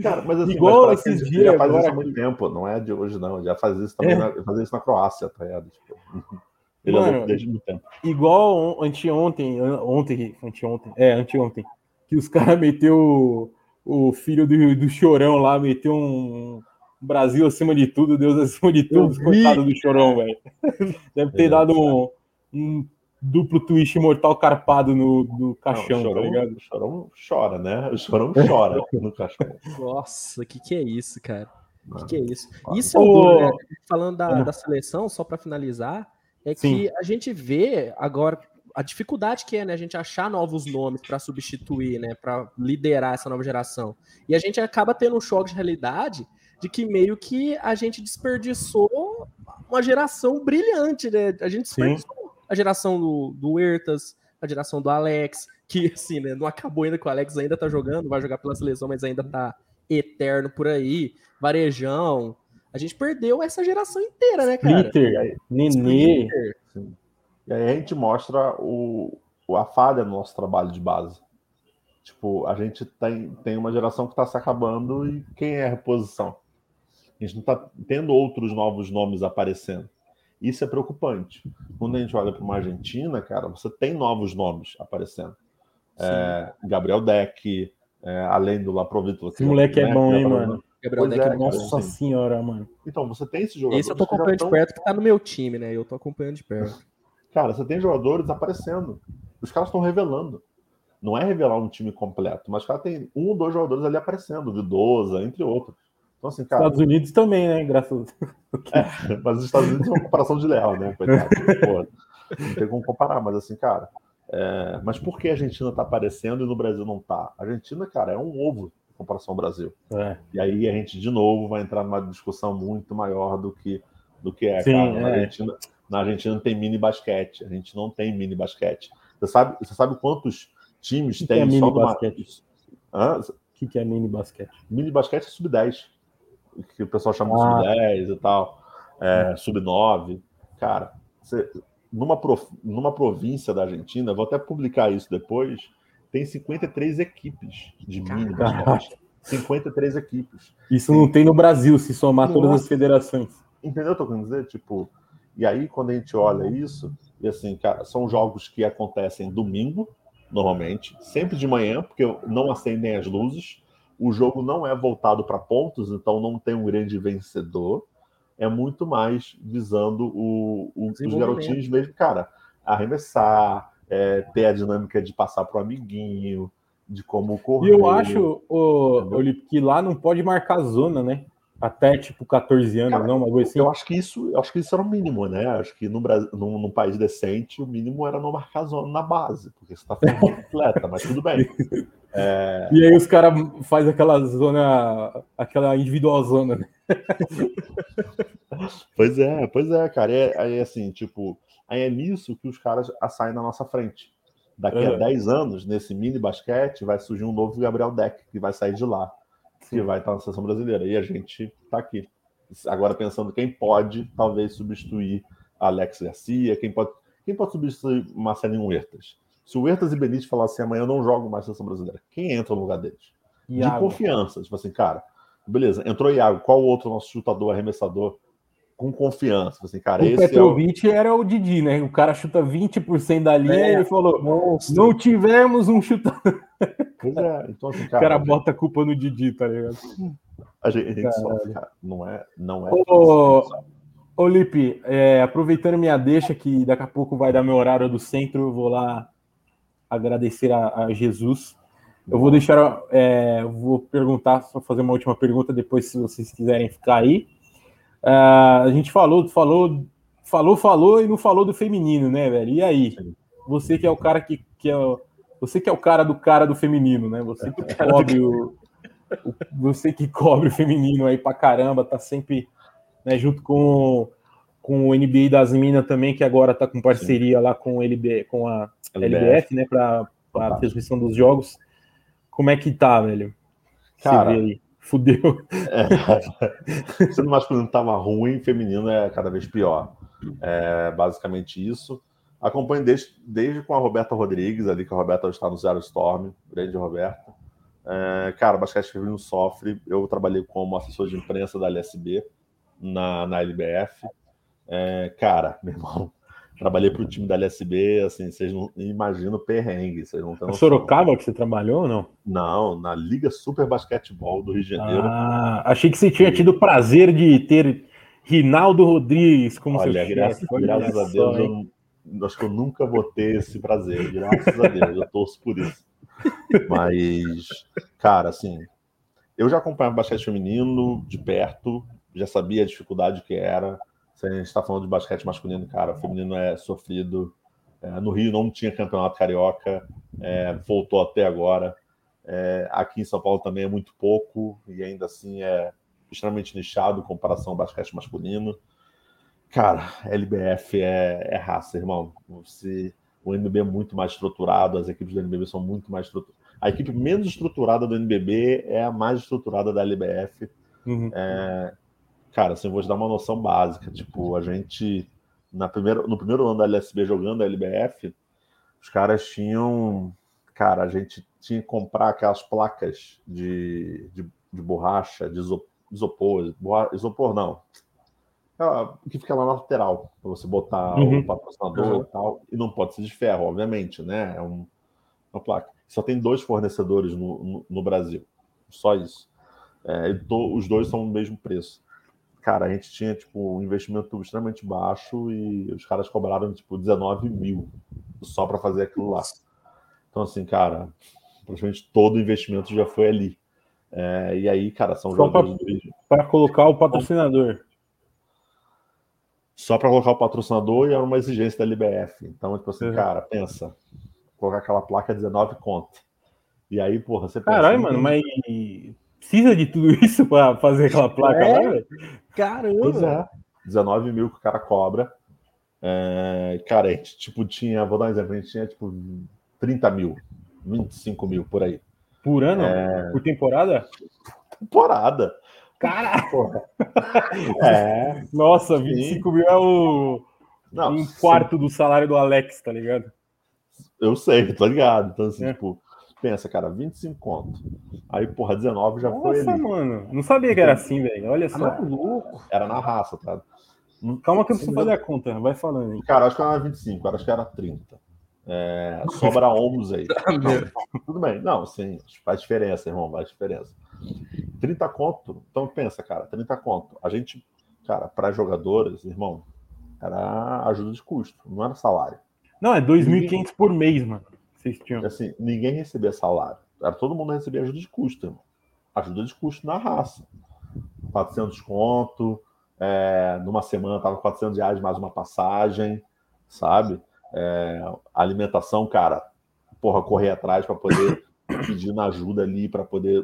Cara, mas assim, Igual mas esses dias. Já faz agora... isso há muito tempo, não é de hoje, não. Já faz isso também, é. na, faz isso na Croácia, tá ligado? Tipo, ele Mano, desde muito tempo. Igual anteontem, ontem, anteontem, é, anteontem, que os caras meteu o filho do, do Chorão lá meteu um Brasil acima de tudo, Deus acima de tudo, coitado do Chorão, velho. Deve ter é, dado um, um, duplo twist mortal carpado no, no caixão, Não, o tá chorão, tá ligado? O Chorão chora, né? O Chorão chora no caixão. Nossa, o que, que é isso, cara? O que, que, é isso? Isso é o né? Falando da, da seleção, só para finalizar, é Sim. que a gente vê agora a dificuldade que é, né, a gente achar novos nomes para substituir, né, para liderar essa nova geração. E a gente acaba tendo um choque de realidade de que meio que a gente desperdiçou uma geração brilhante, né? A gente desperdiçou Sim. a geração do, do Ertas, a geração do Alex, que assim, né, não acabou ainda com o Alex ainda tá jogando, vai jogar pela seleção, mas ainda tá eterno por aí. Varejão. A gente perdeu essa geração inteira, né, cara? Splitter, Nenê. E aí a gente mostra o, a falha no nosso trabalho de base. Tipo, a gente tem, tem uma geração que está se acabando e quem é a reposição? A gente não está tendo outros novos nomes aparecendo. Isso é preocupante. Quando a gente olha para uma Argentina, cara, você tem novos nomes aparecendo. É, Gabriel Deck, é, além do Laprovito. Esse moleque é bom, hein, mano? Gabriel Deck, é, nossa assim. senhora, mano. Então, você tem esses jogadores. Esse eu tô acompanhando tão... de perto, que tá no meu time, né? Eu tô acompanhando de perto. Cara, você tem jogadores aparecendo. Os caras estão revelando. Não é revelar um time completo, mas cara tem um ou dois jogadores ali aparecendo, Vidosa, entre outros. Então, assim, cara. Estados Unidos também, né? Graças é, Mas os Estados Unidos é uma comparação de leal, né? Coitado. Não tem como comparar, mas assim, cara. É... Mas por que a Argentina tá aparecendo e no Brasil não tá? A Argentina, cara, é um ovo em comparação ao Brasil. É. E aí a gente, de novo, vai entrar numa discussão muito maior do que, do que é, Sim, cara. É. Argentina, na Argentina tem mini basquete. A gente não tem mini basquete. Você sabe, você sabe quantos times que tem que é mini basquete? O que, que é mini basquete? Mini basquete é sub-10 que o pessoal chama ah. de sub-10 e tal, é, sub-9. Cara, você, numa, prof, numa província da Argentina, vou até publicar isso depois, tem 53 equipes de mini basquete. 53 equipes. Isso não tem no Brasil, se somar Nossa. todas as federações. Entendeu o que eu tô querendo dizer? Tipo, e aí, quando a gente olha isso, e assim, cara, são jogos que acontecem domingo, normalmente, sempre de manhã, porque não acendem as luzes. O jogo não é voltado para pontos, então não tem um grande vencedor. É muito mais visando o, o, os garotinhos mesmo, cara, arremessar, é, ter a dinâmica de passar para o amiguinho, de como correr. E eu acho, o, o, que lá não pode marcar zona, né? Até tipo 14 anos, Cara, não, mas assim. Eu acho que isso, eu acho que isso era o mínimo, né? Acho que no Brasil, num, num país decente, o mínimo era não marcar zona na base, porque você tá ficando atleta, mas tudo bem. É... E aí os caras fazem aquela zona, aquela individual zona, né? pois é, pois é, cara. É, aí assim, tipo, aí é nisso que os caras saem na nossa frente. Daqui uhum. a 10 anos, nesse mini basquete, vai surgir um novo Gabriel Deck, que vai sair de lá que vai estar na seleção brasileira. E a gente está aqui. Agora pensando quem pode, talvez, substituir Alex Garcia, quem pode, quem pode substituir Marcelinho Huertas. Se o Huertas e Benítez falassem amanhã eu não jogo mais seleção brasileira, quem entra no lugar deles? Iago. De confiança. Tipo assim, cara, beleza, entrou Iago, qual o outro nosso chutador, arremessador com confiança. Assim, cara, o Petrovic é o... era o Didi, né? O cara chuta 20% da linha é, e ele falou: Monstro. não tivemos um chutador. Pois é, então assim, cara. O cara bota a culpa no Didi, tá ligado? A gente, a gente sofre, cara. Não é. Não é ô, ô Lipe, é, aproveitando minha deixa, que daqui a pouco vai dar meu horário do centro, eu vou lá agradecer a, a Jesus. Eu vou deixar, é, vou perguntar, só fazer uma última pergunta depois, se vocês quiserem ficar aí. Uh, a gente falou, falou, falou, falou e não falou do feminino, né, velho? E aí? Você que é o cara que, que é o, você que é o cara do cara do feminino, né? Você que cobre o, o, você que cobre o feminino aí pra caramba, tá sempre né, junto com, com o NBA das Minas também, que agora tá com parceria Sim. lá com, LB, com a LBF, LBF né, para a transmissão dos jogos. Como é que tá, velho? Cara, aí. Fudeu. É, sendo masculino estava ruim, feminino é cada vez pior. É basicamente isso. Acompanho desde, desde com a Roberta Rodrigues, ali que a Roberta está no Zero Storm, grande Roberta. É, cara, basquete feminino sofre. Eu trabalhei como assessor de imprensa da LSB na, na LBF. É, cara, meu irmão, trabalhei para o time da LSB, assim, vocês não imaginam o perrengue, vocês não estão. Sorocaba que você trabalhou ou não? Não, na Liga Super Basquetebol do Rio de Janeiro. Ah, achei que você tinha tido o prazer de ter Rinaldo Rodrigues como Olha, seu graças, graças a Deus, eu, acho que eu nunca vou ter esse prazer, graças a Deus, eu torço por isso. Mas, cara, assim, eu já acompanhava basquete feminino de perto, já sabia a dificuldade que era a gente está falando de basquete masculino, cara, o feminino é sofrido. É, no Rio não tinha campeonato carioca, é, voltou até agora. É, aqui em São Paulo também é muito pouco, e ainda assim é extremamente nichado em comparação ao basquete masculino. Cara, LBF é, é raça, irmão. Se, o NBB é muito mais estruturado, as equipes do NBB são muito mais estruturadas. A equipe menos estruturada do NBB é a mais estruturada da LBF. Uhum. É, cara, assim, vou te dar uma noção básica. Tipo, a gente, na primeira, no primeiro ano da LSB jogando a LBF, os caras tinham. Cara, a gente tinha que comprar aquelas placas de, de, de borracha, de isopor, isopor não, aquela que fica lá na lateral, para você botar uhum. o patrocinador uhum. e tal, e não pode ser de ferro, obviamente, né? É um, uma placa. Só tem dois fornecedores no, no, no Brasil, só isso. É, to, os dois são o mesmo preço. Cara, a gente tinha tipo um investimento extremamente baixo e os caras cobraram tipo 19 mil só para fazer aquilo lá. Então, assim, cara, praticamente todo o investimento já foi ali. É, e aí, cara, são só para colocar o patrocinador. Só para colocar o patrocinador e era uma exigência da LBF. Então, tipo assim, uhum. cara, pensa, colocar aquela placa 19 conto. E aí, porra, você pensa. Caralho, mano, mas precisa de tudo isso para fazer aquela placa é? lá, velho? Caramba! Pois é. 19 mil que o cara cobra. É, cara, a gente tipo, tinha, vou dar um exemplo, a gente tinha tipo 30 mil, 25 mil por aí. Por ano? É... Por temporada? Temporada. Cara! é. Nossa, 25 Sim. mil é o. Não, um quarto sim. do salário do Alex, tá ligado? Eu sei, tô ligado. Então, assim, é. tipo, pensa, cara, 25 conto. Aí, porra, 19 já Nossa, foi. Nossa, mano. Não sabia que era assim, velho. Olha só. Era louco. Era na raça, tá? Calma que eu preciso fazer a conta. Vai falando aí. Cara, acho que era 25, acho que era 30. É, sobra ombros aí. Não, tudo bem. Não, sim, faz diferença, irmão, faz diferença. 30 conto. Então pensa, cara, 30 conto. A gente, cara, para jogadores, irmão, era ajuda de custo, não era salário. Não, é 2.500 por mês, mano. Vocês tinham. Assim, ninguém recebia salário. Era todo mundo recebia ajuda de custo, irmão. Ajuda de custo na raça. 400 conto, é, numa semana tava 400 reais mais uma passagem, sabe? É, alimentação, cara, porra, correr atrás para poder pedir ajuda ali, para poder,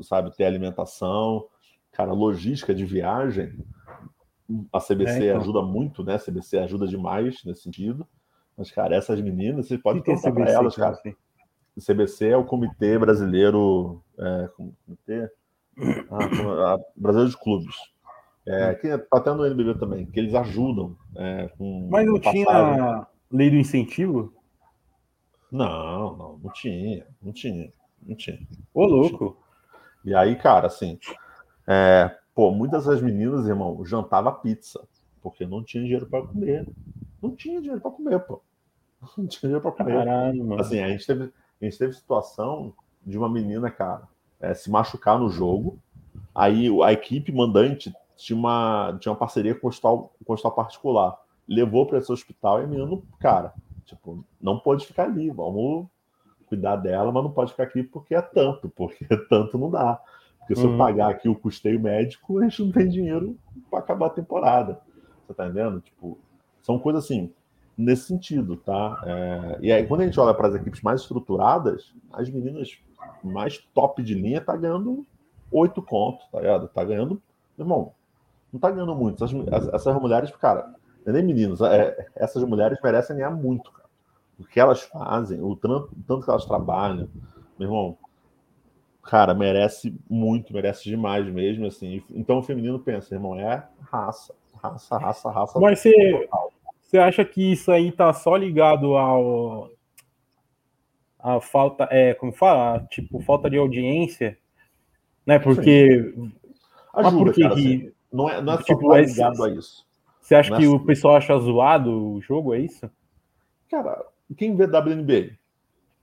sabe, ter alimentação. Cara, logística de viagem, a CBC é, então. ajuda muito, né? A CBC ajuda demais nesse sentido. Mas, cara, essas meninas, você pode perguntar para elas, cara. Assim? O CBC é o Comitê Brasileiro. É, comitê? Ah, Brasileiro de Clubes. É, hum. que tá tendo NBB também, que eles ajudam. É, com Mas não tinha lei do incentivo? Não, não, não tinha, não tinha, não tinha. Ô, louco. E aí, cara, assim, é, pô, muitas das meninas, irmão, jantava pizza, porque não tinha dinheiro para comer. Não tinha dinheiro para comer, pô. Não tinha dinheiro para comer. Caralho, mano. Assim, a gente teve, a gente teve situação de uma menina, cara, é, se machucar no jogo. Aí a equipe mandante tinha uma, tinha uma parceria com o hospital, com o hospital particular. Levou para esse hospital e a menina, cara, tipo, não pode ficar ali, vamos cuidar dela, mas não pode ficar aqui porque é tanto, porque tanto não dá. Porque se eu uhum. pagar aqui o custeio médico, a gente não tem dinheiro para acabar a temporada. Você tá entendendo? Tipo, são coisas assim, nesse sentido, tá? É, e aí, quando a gente olha para as equipes mais estruturadas, as meninas mais top de linha tá ganhando oito contos, tá ligado? Tá ganhando, irmão, não tá ganhando muito. Essas, essas mulheres, cara, é nem meninos, é, essas mulheres merecem ganhar muito, cara. O que elas fazem, o tanto, o tanto que elas trabalham, meu irmão, cara, merece muito, merece demais mesmo, assim. Então o feminino pensa, irmão, é raça, raça, raça, raça. Mas você, você acha que isso aí tá só ligado ao a falta, é, como fala, tipo, falta de audiência, né? Porque ajuda, porque cara, assim, não é, não é tipo, só ligado a isso. Você acha que o pessoal acha zoado o jogo, é isso? Cara, quem vê WNBA?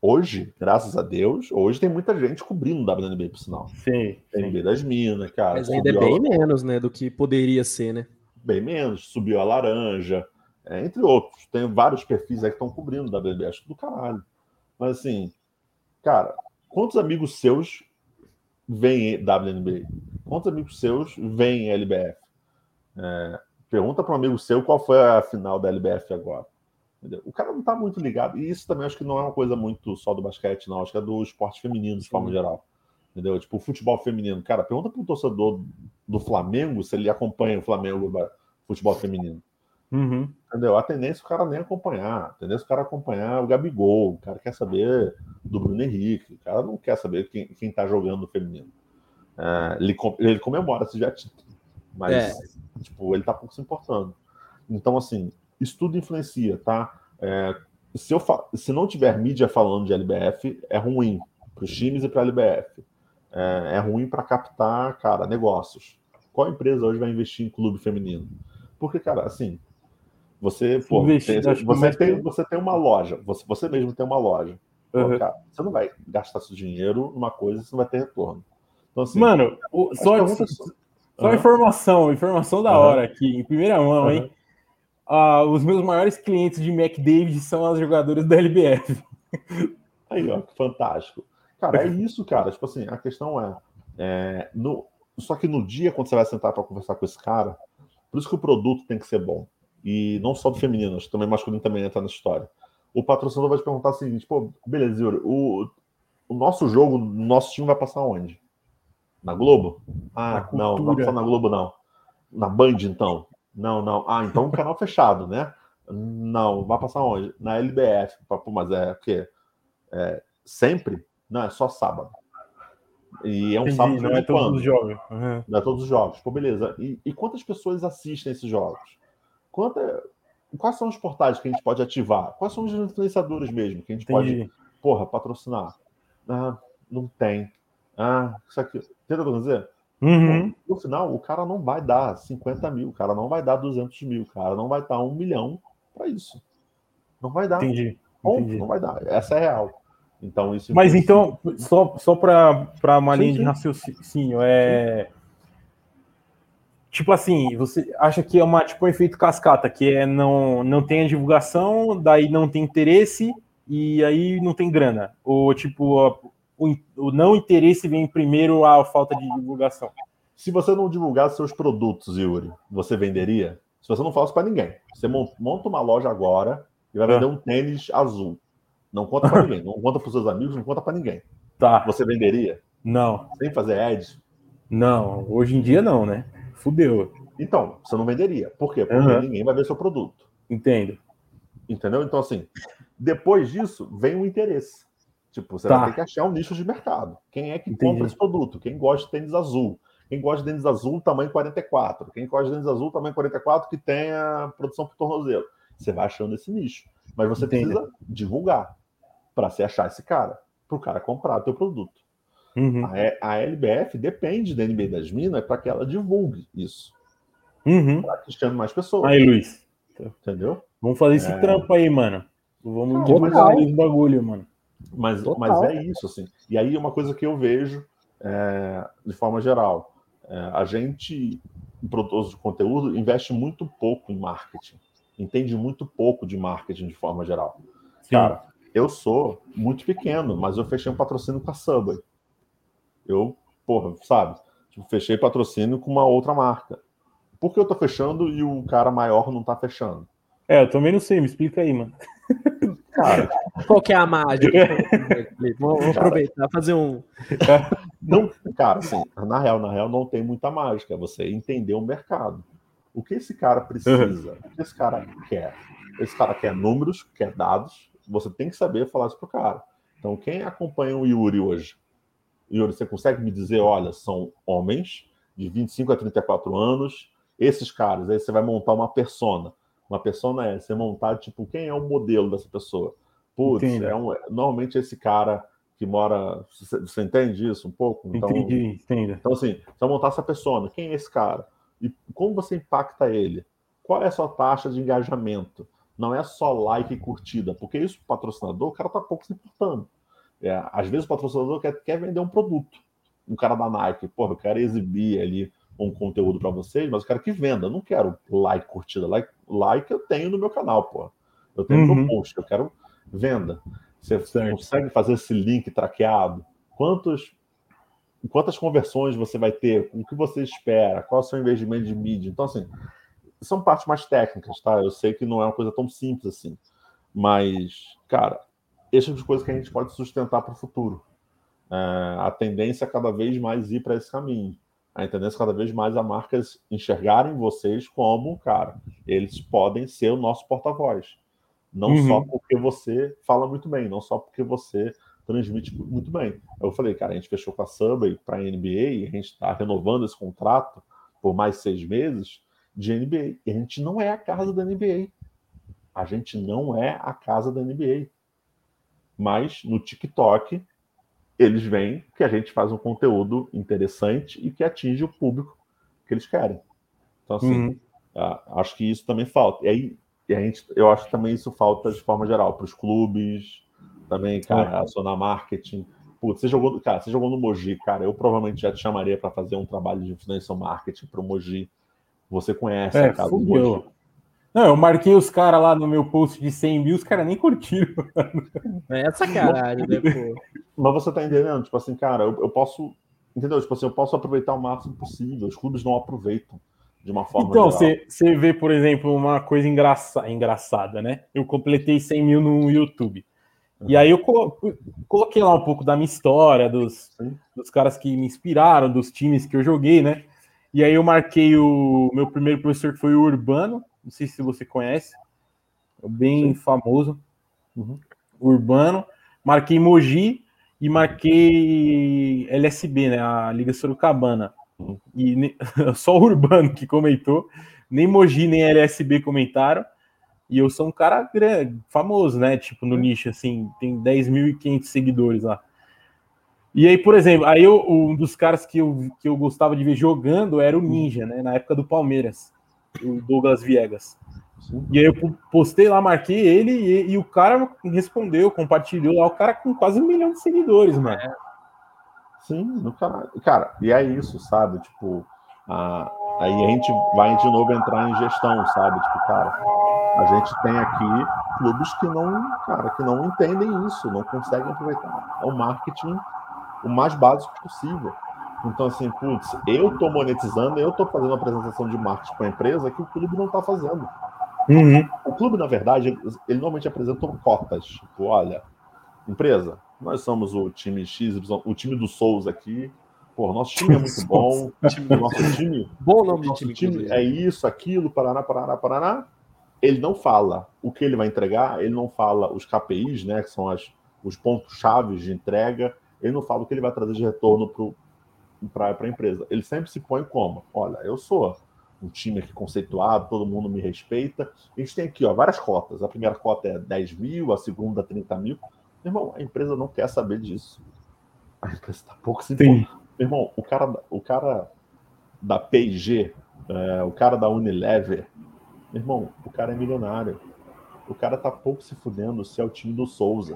Hoje, graças a Deus, hoje tem muita gente cobrindo o WNBA, por sinal. Sim. Tem NBA das Minas, cara. Mas ainda é bem a... menos, né, do que poderia ser, né? Bem menos. Subiu a laranja, é, entre outros. Tem vários perfis aí que estão cobrindo o WNBA, acho que do caralho. Mas assim, cara, quantos amigos seus veem WNBA? Quantos amigos seus veem LBF? É, Pergunta para um amigo seu qual foi a final da LBF agora. Entendeu? O cara não está muito ligado. E isso também acho que não é uma coisa muito só do basquete, não. Acho que é do esporte feminino, de forma geral. Entendeu? Tipo, o futebol feminino. Cara, pergunta para o torcedor do Flamengo se ele acompanha o Flamengo futebol feminino. Uhum. Entendeu? A tendência é o cara nem acompanhar. A tendência é o cara acompanhar o Gabigol. O cara quer saber do Bruno Henrique. O cara não quer saber quem, quem tá jogando no feminino. É, ele, ele comemora se já mas, é. tipo, ele tá pouco se importando. Então, assim, isso tudo influencia, tá? É, se, eu se não tiver mídia falando de LBF, é ruim, para os times e para a LBF. É, é ruim para captar, cara, negócios. Qual empresa hoje vai investir em clube feminino? Porque, cara, assim, você, pô, investir, tem, você, tem, você tem uma loja, você, você mesmo tem uma loja. Uhum. Pô, cara, você não vai gastar seu dinheiro numa coisa e você não vai ter retorno. Então, assim, Mano, o, só, só, só informação, informação da uhum. hora aqui, em primeira mão, uhum. hein? Ah, os meus maiores clientes de McDavid são as jogadoras da LBF. Aí, ó, que fantástico. Cara, é isso, cara. Tipo assim, a questão é, é no, só que no dia quando você vai sentar para conversar com esse cara, por isso que o produto tem que ser bom. E não só do feminino, acho que também masculino também entra na história. O patrocinador vai te perguntar o seguinte: pô, beleza, Yuri, o, o nosso jogo, o nosso time vai passar onde? Na Globo? Ah, na não, não vai passar na Globo, não. Na Band, então? Não, não. Ah, então um canal fechado, né? Não, vai passar onde? Na LBF. Pô, mas é o quê? É, sempre? Não, é só sábado. E é um Entendi, sábado não é todos os jogos. Uhum. Não é todos os jogos. Pô, beleza. E, e quantas pessoas assistem esses jogos? Quanta, quais são os portais que a gente pode ativar? Quais são os influenciadores mesmo que a gente Entendi. pode, porra, patrocinar? Ah, não tem. Ah, isso aqui. Eu dizer? Uhum. No final, o cara não vai dar 50 mil, o cara não vai dar 200 mil, o cara não vai dar um milhão para isso. Não vai dar. Entendi. Entendi. Não vai dar. Essa é real. Então, isso. Mas então, só, só para uma sim, linha sim. de raciocínio, é. Sim. Tipo assim, você acha que é uma, tipo, um efeito cascata, que é não, não tem a divulgação, daí não tem interesse e aí não tem grana. Ou tipo, o, o não interesse vem primeiro à falta de divulgação. Se você não divulgasse seus produtos, Yuri, você venderia? Se você não falasse para ninguém, você monta uma loja agora e vai vender um tênis azul. Não conta para ninguém, não conta para seus amigos, não conta para ninguém. Tá. Você venderia? Não. Sem fazer ads? Não, hoje em dia não, né? Fudeu. Então, você não venderia. Por quê? Porque uhum. ninguém vai ver seu produto. Entendo. Entendeu? Então, assim, depois disso, vem o interesse. Tipo, você tá. vai ter que achar um nicho de mercado. Quem é que Entendi. compra esse produto? Quem gosta de tênis azul? Quem gosta de tênis azul, tamanho 44. Quem gosta de tênis azul, tamanho 44, que tenha produção por tornozelo. Você vai achando esse nicho. Mas você Entendi. precisa divulgar para se achar esse cara, para o cara comprar o teu produto. Uhum. A, a, LBF depende da NBA das Minas para que ela divulgue isso. Uhum. Para que chame mais pessoas. Aí, Luiz. Entendeu? Vamos fazer esse é... trampo aí, mano. Vamos divulgar o bagulho, mano. Mas, mas é isso, assim. E aí, uma coisa que eu vejo, é, de forma geral, é, a gente, produtor de conteúdo, investe muito pouco em marketing. Entende muito pouco de marketing de forma geral. Sim. Cara, eu sou muito pequeno, mas eu fechei um patrocínio com a Subway. Eu, porra, sabe? Tipo, fechei patrocínio com uma outra marca. Por que eu tô fechando e o cara maior não tá fechando? É, eu também não sei, me explica aí, mano. Cara, qual que é a mágica? Vamos aproveitar, fazer um. Não, cara, assim, na real, na real, não tem muita mágica. É você entender o mercado. O que esse cara precisa? O que esse cara quer? Esse cara quer números, quer dados. Você tem que saber falar isso pro cara. Então, quem acompanha o Yuri hoje? Yuri, você consegue me dizer, olha, são homens de 25 a 34 anos, esses caras, aí você vai montar uma persona. Uma persona é você montar, tipo, quem é o modelo dessa pessoa? Putz, é um, normalmente esse cara que mora. Você, você, entende isso um pouco? Então, entendi, entendi. Então, assim, você vai montar essa persona. Quem é esse cara? E como você impacta ele? Qual é a sua taxa de engajamento? Não é só like e curtida, porque isso, patrocinador, o cara tá pouco se importando. É, às vezes o patrocinador quer, quer vender um produto. Um cara da Nike, porra, eu quero exibir ali um conteúdo para vocês, mas eu quero que venda. Eu não quero like, curtida. Like, like eu tenho no meu canal, pô. Eu tenho uhum. no post, eu quero venda. Você certo. consegue fazer esse link traqueado? Quantos, quantas conversões você vai ter? O que você espera? Qual é o seu investimento de mídia? Então, assim, são partes mais técnicas, tá? Eu sei que não é uma coisa tão simples assim. Mas, cara, esse tipo de coisa que a gente pode sustentar para o futuro. É, a tendência é cada vez mais ir para esse caminho. A tendência é cada vez mais a marcas enxergarem vocês como, cara, eles podem ser o nosso porta-voz. Não uhum. só porque você fala muito bem, não só porque você transmite muito bem. Eu falei, cara, a gente fechou com a Subway para a NBA e a gente está renovando esse contrato por mais seis meses de NBA. E a gente não é a casa da NBA. A gente não é a casa da NBA. Mas no TikTok eles veem que a gente faz um conteúdo interessante e que atinge o público que eles querem. Então, assim, uhum. uh, acho que isso também falta. E aí, e a gente, eu acho que também isso falta de forma geral para os clubes, também, cara, é. acionar marketing. Putz, você jogou, cara, você jogou no Moji, cara, eu provavelmente já te chamaria para fazer um trabalho de influência marketing para o Moji. Você conhece é, a casa do Moji. Não, eu marquei os caras lá no meu post de 100 mil, os caras nem curtiram. É sacanagem, né, pô? Mas você tá entendendo? Tipo assim, cara, eu, eu, posso. Entendeu? Tipo assim, eu posso aproveitar o máximo possível. Os clubes não aproveitam de uma forma. Então, você, você vê, por exemplo, uma coisa engraça, engraçada, né? Eu completei 100 mil no YouTube. Uhum. E aí eu coloquei lá um pouco da minha história, dos, dos caras que me inspiraram, dos times que eu joguei, né? E aí eu marquei o meu primeiro professor, que foi o Urbano, não sei se você conhece, é bem Sim. famoso, uhum. Urbano. Marquei Mogi e marquei LSB, né, a Liga Sorocabana. E só o Urbano que comentou, nem Mogi nem LSB comentaram. E eu sou um cara grande, famoso, né? Tipo, no nicho, assim, tem 10.500 seguidores lá. E aí, por exemplo, aí eu, um dos caras que eu, que eu gostava de ver jogando era o Ninja, né? Na época do Palmeiras o Douglas Viegas. E aí eu postei lá, marquei ele e, e, o cara respondeu, compartilhou lá, o cara com quase um milhão de seguidores, mano. É. Sim, no canal. Cara, e é isso, sabe? Tipo, a, aí a gente vai de novo entrar em gestão, sabe? Tipo, cara, a gente tem aqui clubes que não, cara, que não entendem isso, não conseguem aproveitar o marketing o mais básico possível. Então, assim, putz, eu estou monetizando, eu estou fazendo uma apresentação de marketing para a empresa que o clube não está fazendo. Uhum. O clube, na verdade, ele normalmente apresenta cotas. Tipo, olha, empresa, nós somos o time X, o time do Souza aqui. Pô, nosso time é muito bom. nosso time. bom nome de time. time é isso, aquilo, Paraná, Paraná, Paraná. Ele não fala o que ele vai entregar, ele não fala os KPIs, né, que são as, os pontos chaves de entrega, ele não fala o que ele vai trazer de retorno para a empresa. Ele sempre se põe como? Olha, eu sou um time aqui conceituado, todo mundo me respeita. A gente tem aqui ó, várias cotas. A primeira cota é 10 mil, a segunda 30 mil. Meu irmão, a empresa não quer saber disso. A empresa está pouco se Meu irmão, o cara, o cara da P&G, é, o cara da Unilever, meu irmão, o cara é milionário. O cara tá pouco se fudendo se é o time do Souza,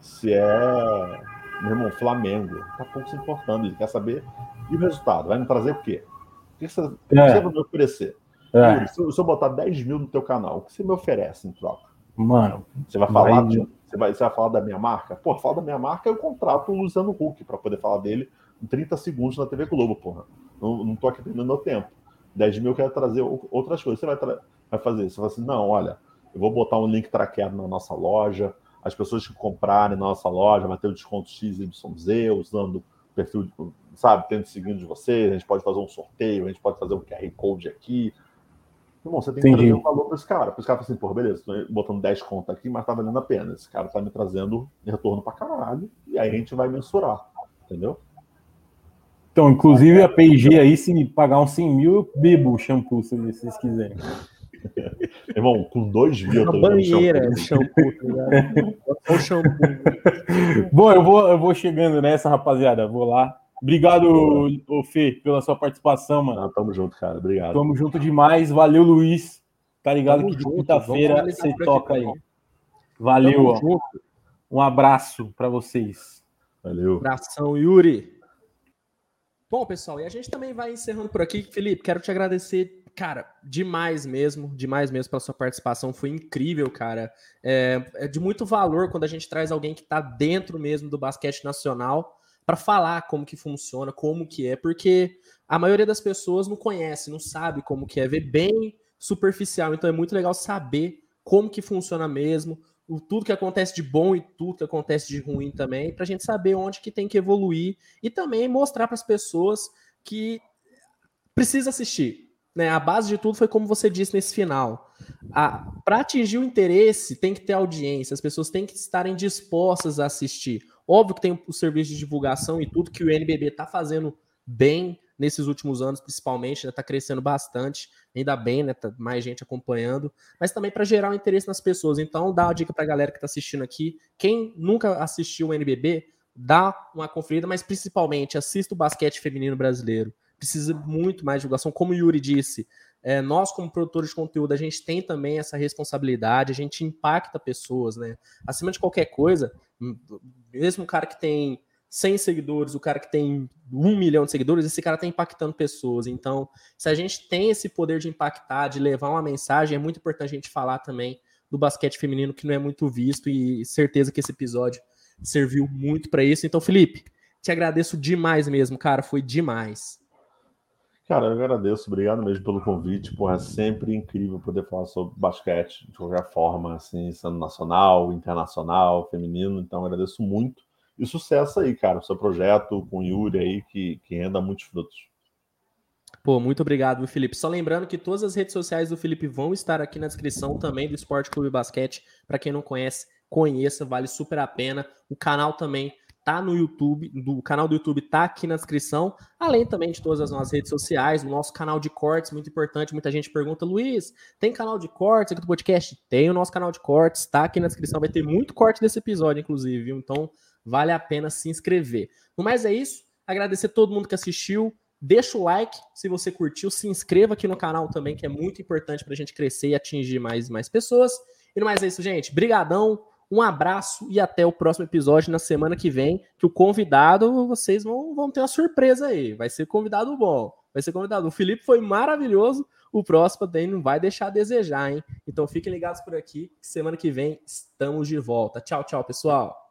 se é meu irmão, Flamengo, tá pouco se importando. Ele quer saber. E o resultado? Vai me trazer o quê? O que você, é. você vai me oferecer? É. se, eu, se, eu botar 10 mil no teu canal, o que você me oferece em troca? Mano. Você vai falar, vai... De, você, vai, você vai falar da minha marca? Pô, fala da minha marca, eu contrato o Luciano Huck para poder falar dele em 30 segundos na TV Globo, porra. Não, não tô aqui perdendo meu tempo. 10 mil eu quero trazer outras coisas. Você vai, vai fazer? Você vai assim, não, olha, eu vou botar um link traqueado na nossa loja, as pessoas que comprarem na nossa loja vai ter o desconto XYZ usando o perfil, sabe, tendo seguindo de vocês, a gente pode fazer um sorteio, a gente pode fazer um QR Code aqui. Irmão, você tem que trazer um valor para esse cara. Para esse cara assim, pô, beleza, tô botando 10 contas aqui, mas tá valendo a pena. Esse cara tá me trazendo retorno para caralho, e aí a gente vai mensurar, entendeu? Então, inclusive a P&G aí, se me pagar uns 100 mil, eu bebo o shampoo, se vocês quiserem. Irmão, com dois mil. Uma banheira de shampoo, tá o shampoo. Bom, eu vou, eu vou chegando nessa, rapaziada. Vou lá. Obrigado, ô Fê, pela sua participação, mano. Ah, tamo junto, cara. Obrigado. Tamo junto demais. Valeu, Luiz. Tá ligado tamo que de quinta-feira você toca aí. Valeu, ó. Um abraço para vocês. Valeu. Abração, Yuri. Bom, pessoal, e a gente também vai encerrando por aqui. Felipe, quero te agradecer cara, demais mesmo, demais mesmo pela sua participação, foi incrível, cara. É, é de muito valor quando a gente traz alguém que está dentro mesmo do basquete nacional para falar como que funciona, como que é, porque a maioria das pessoas não conhece, não sabe como que é, vê bem superficial, então é muito legal saber como que funciona mesmo, o, tudo que acontece de bom e tudo que acontece de ruim também, para a gente saber onde que tem que evoluir e também mostrar para as pessoas que precisa assistir, né, a base de tudo foi como você disse nesse final. Para atingir o interesse, tem que ter audiência, as pessoas têm que estarem dispostas a assistir. Óbvio que tem o serviço de divulgação e tudo que o NBB está fazendo bem nesses últimos anos, principalmente, está né, tá crescendo bastante, ainda bem, né? Tá mais gente acompanhando, mas também para gerar o um interesse nas pessoas. Então, dá uma dica para a galera que está assistindo aqui. Quem nunca assistiu o NBB, dá uma conferida, mas principalmente assista o basquete feminino brasileiro. Precisa muito mais divulgação, como o Yuri disse. É, nós, como produtores de conteúdo, a gente tem também essa responsabilidade, a gente impacta pessoas, né? Acima de qualquer coisa, mesmo o cara que tem 100 seguidores, o cara que tem um milhão de seguidores, esse cara está impactando pessoas. Então, se a gente tem esse poder de impactar, de levar uma mensagem, é muito importante a gente falar também do basquete feminino, que não é muito visto, e certeza que esse episódio serviu muito para isso. Então, Felipe, te agradeço demais mesmo, cara, foi demais. Cara, eu agradeço, obrigado mesmo pelo convite. Porra, é sempre incrível poder falar sobre basquete de qualquer forma, assim, sendo nacional, internacional, feminino. Então, agradeço muito. E sucesso aí, cara, o seu projeto com o Yuri aí, que, que renda muitos frutos. Pô, muito obrigado, Felipe. Só lembrando que todas as redes sociais do Felipe vão estar aqui na descrição também do Esporte Clube Basquete. Para quem não conhece, conheça, vale super a pena. O canal também tá no YouTube, do canal do YouTube tá aqui na descrição, além também de todas as nossas redes sociais, o nosso canal de cortes, muito importante, muita gente pergunta, Luiz, tem canal de cortes aqui do podcast? Tem o nosso canal de cortes, tá aqui na descrição, vai ter muito corte desse episódio, inclusive, viu? Então, vale a pena se inscrever. No mais é isso, agradecer todo mundo que assistiu, deixa o like se você curtiu, se inscreva aqui no canal também, que é muito importante para a gente crescer e atingir mais e mais pessoas. E no mais é isso, gente. Brigadão, um abraço e até o próximo episódio na semana que vem, que o convidado, vocês vão, vão ter uma surpresa aí. Vai ser convidado bom. Vai ser convidado. O Felipe foi maravilhoso. O próximo daí não vai deixar a desejar, hein? Então fiquem ligados por aqui. Semana que vem estamos de volta. Tchau, tchau, pessoal.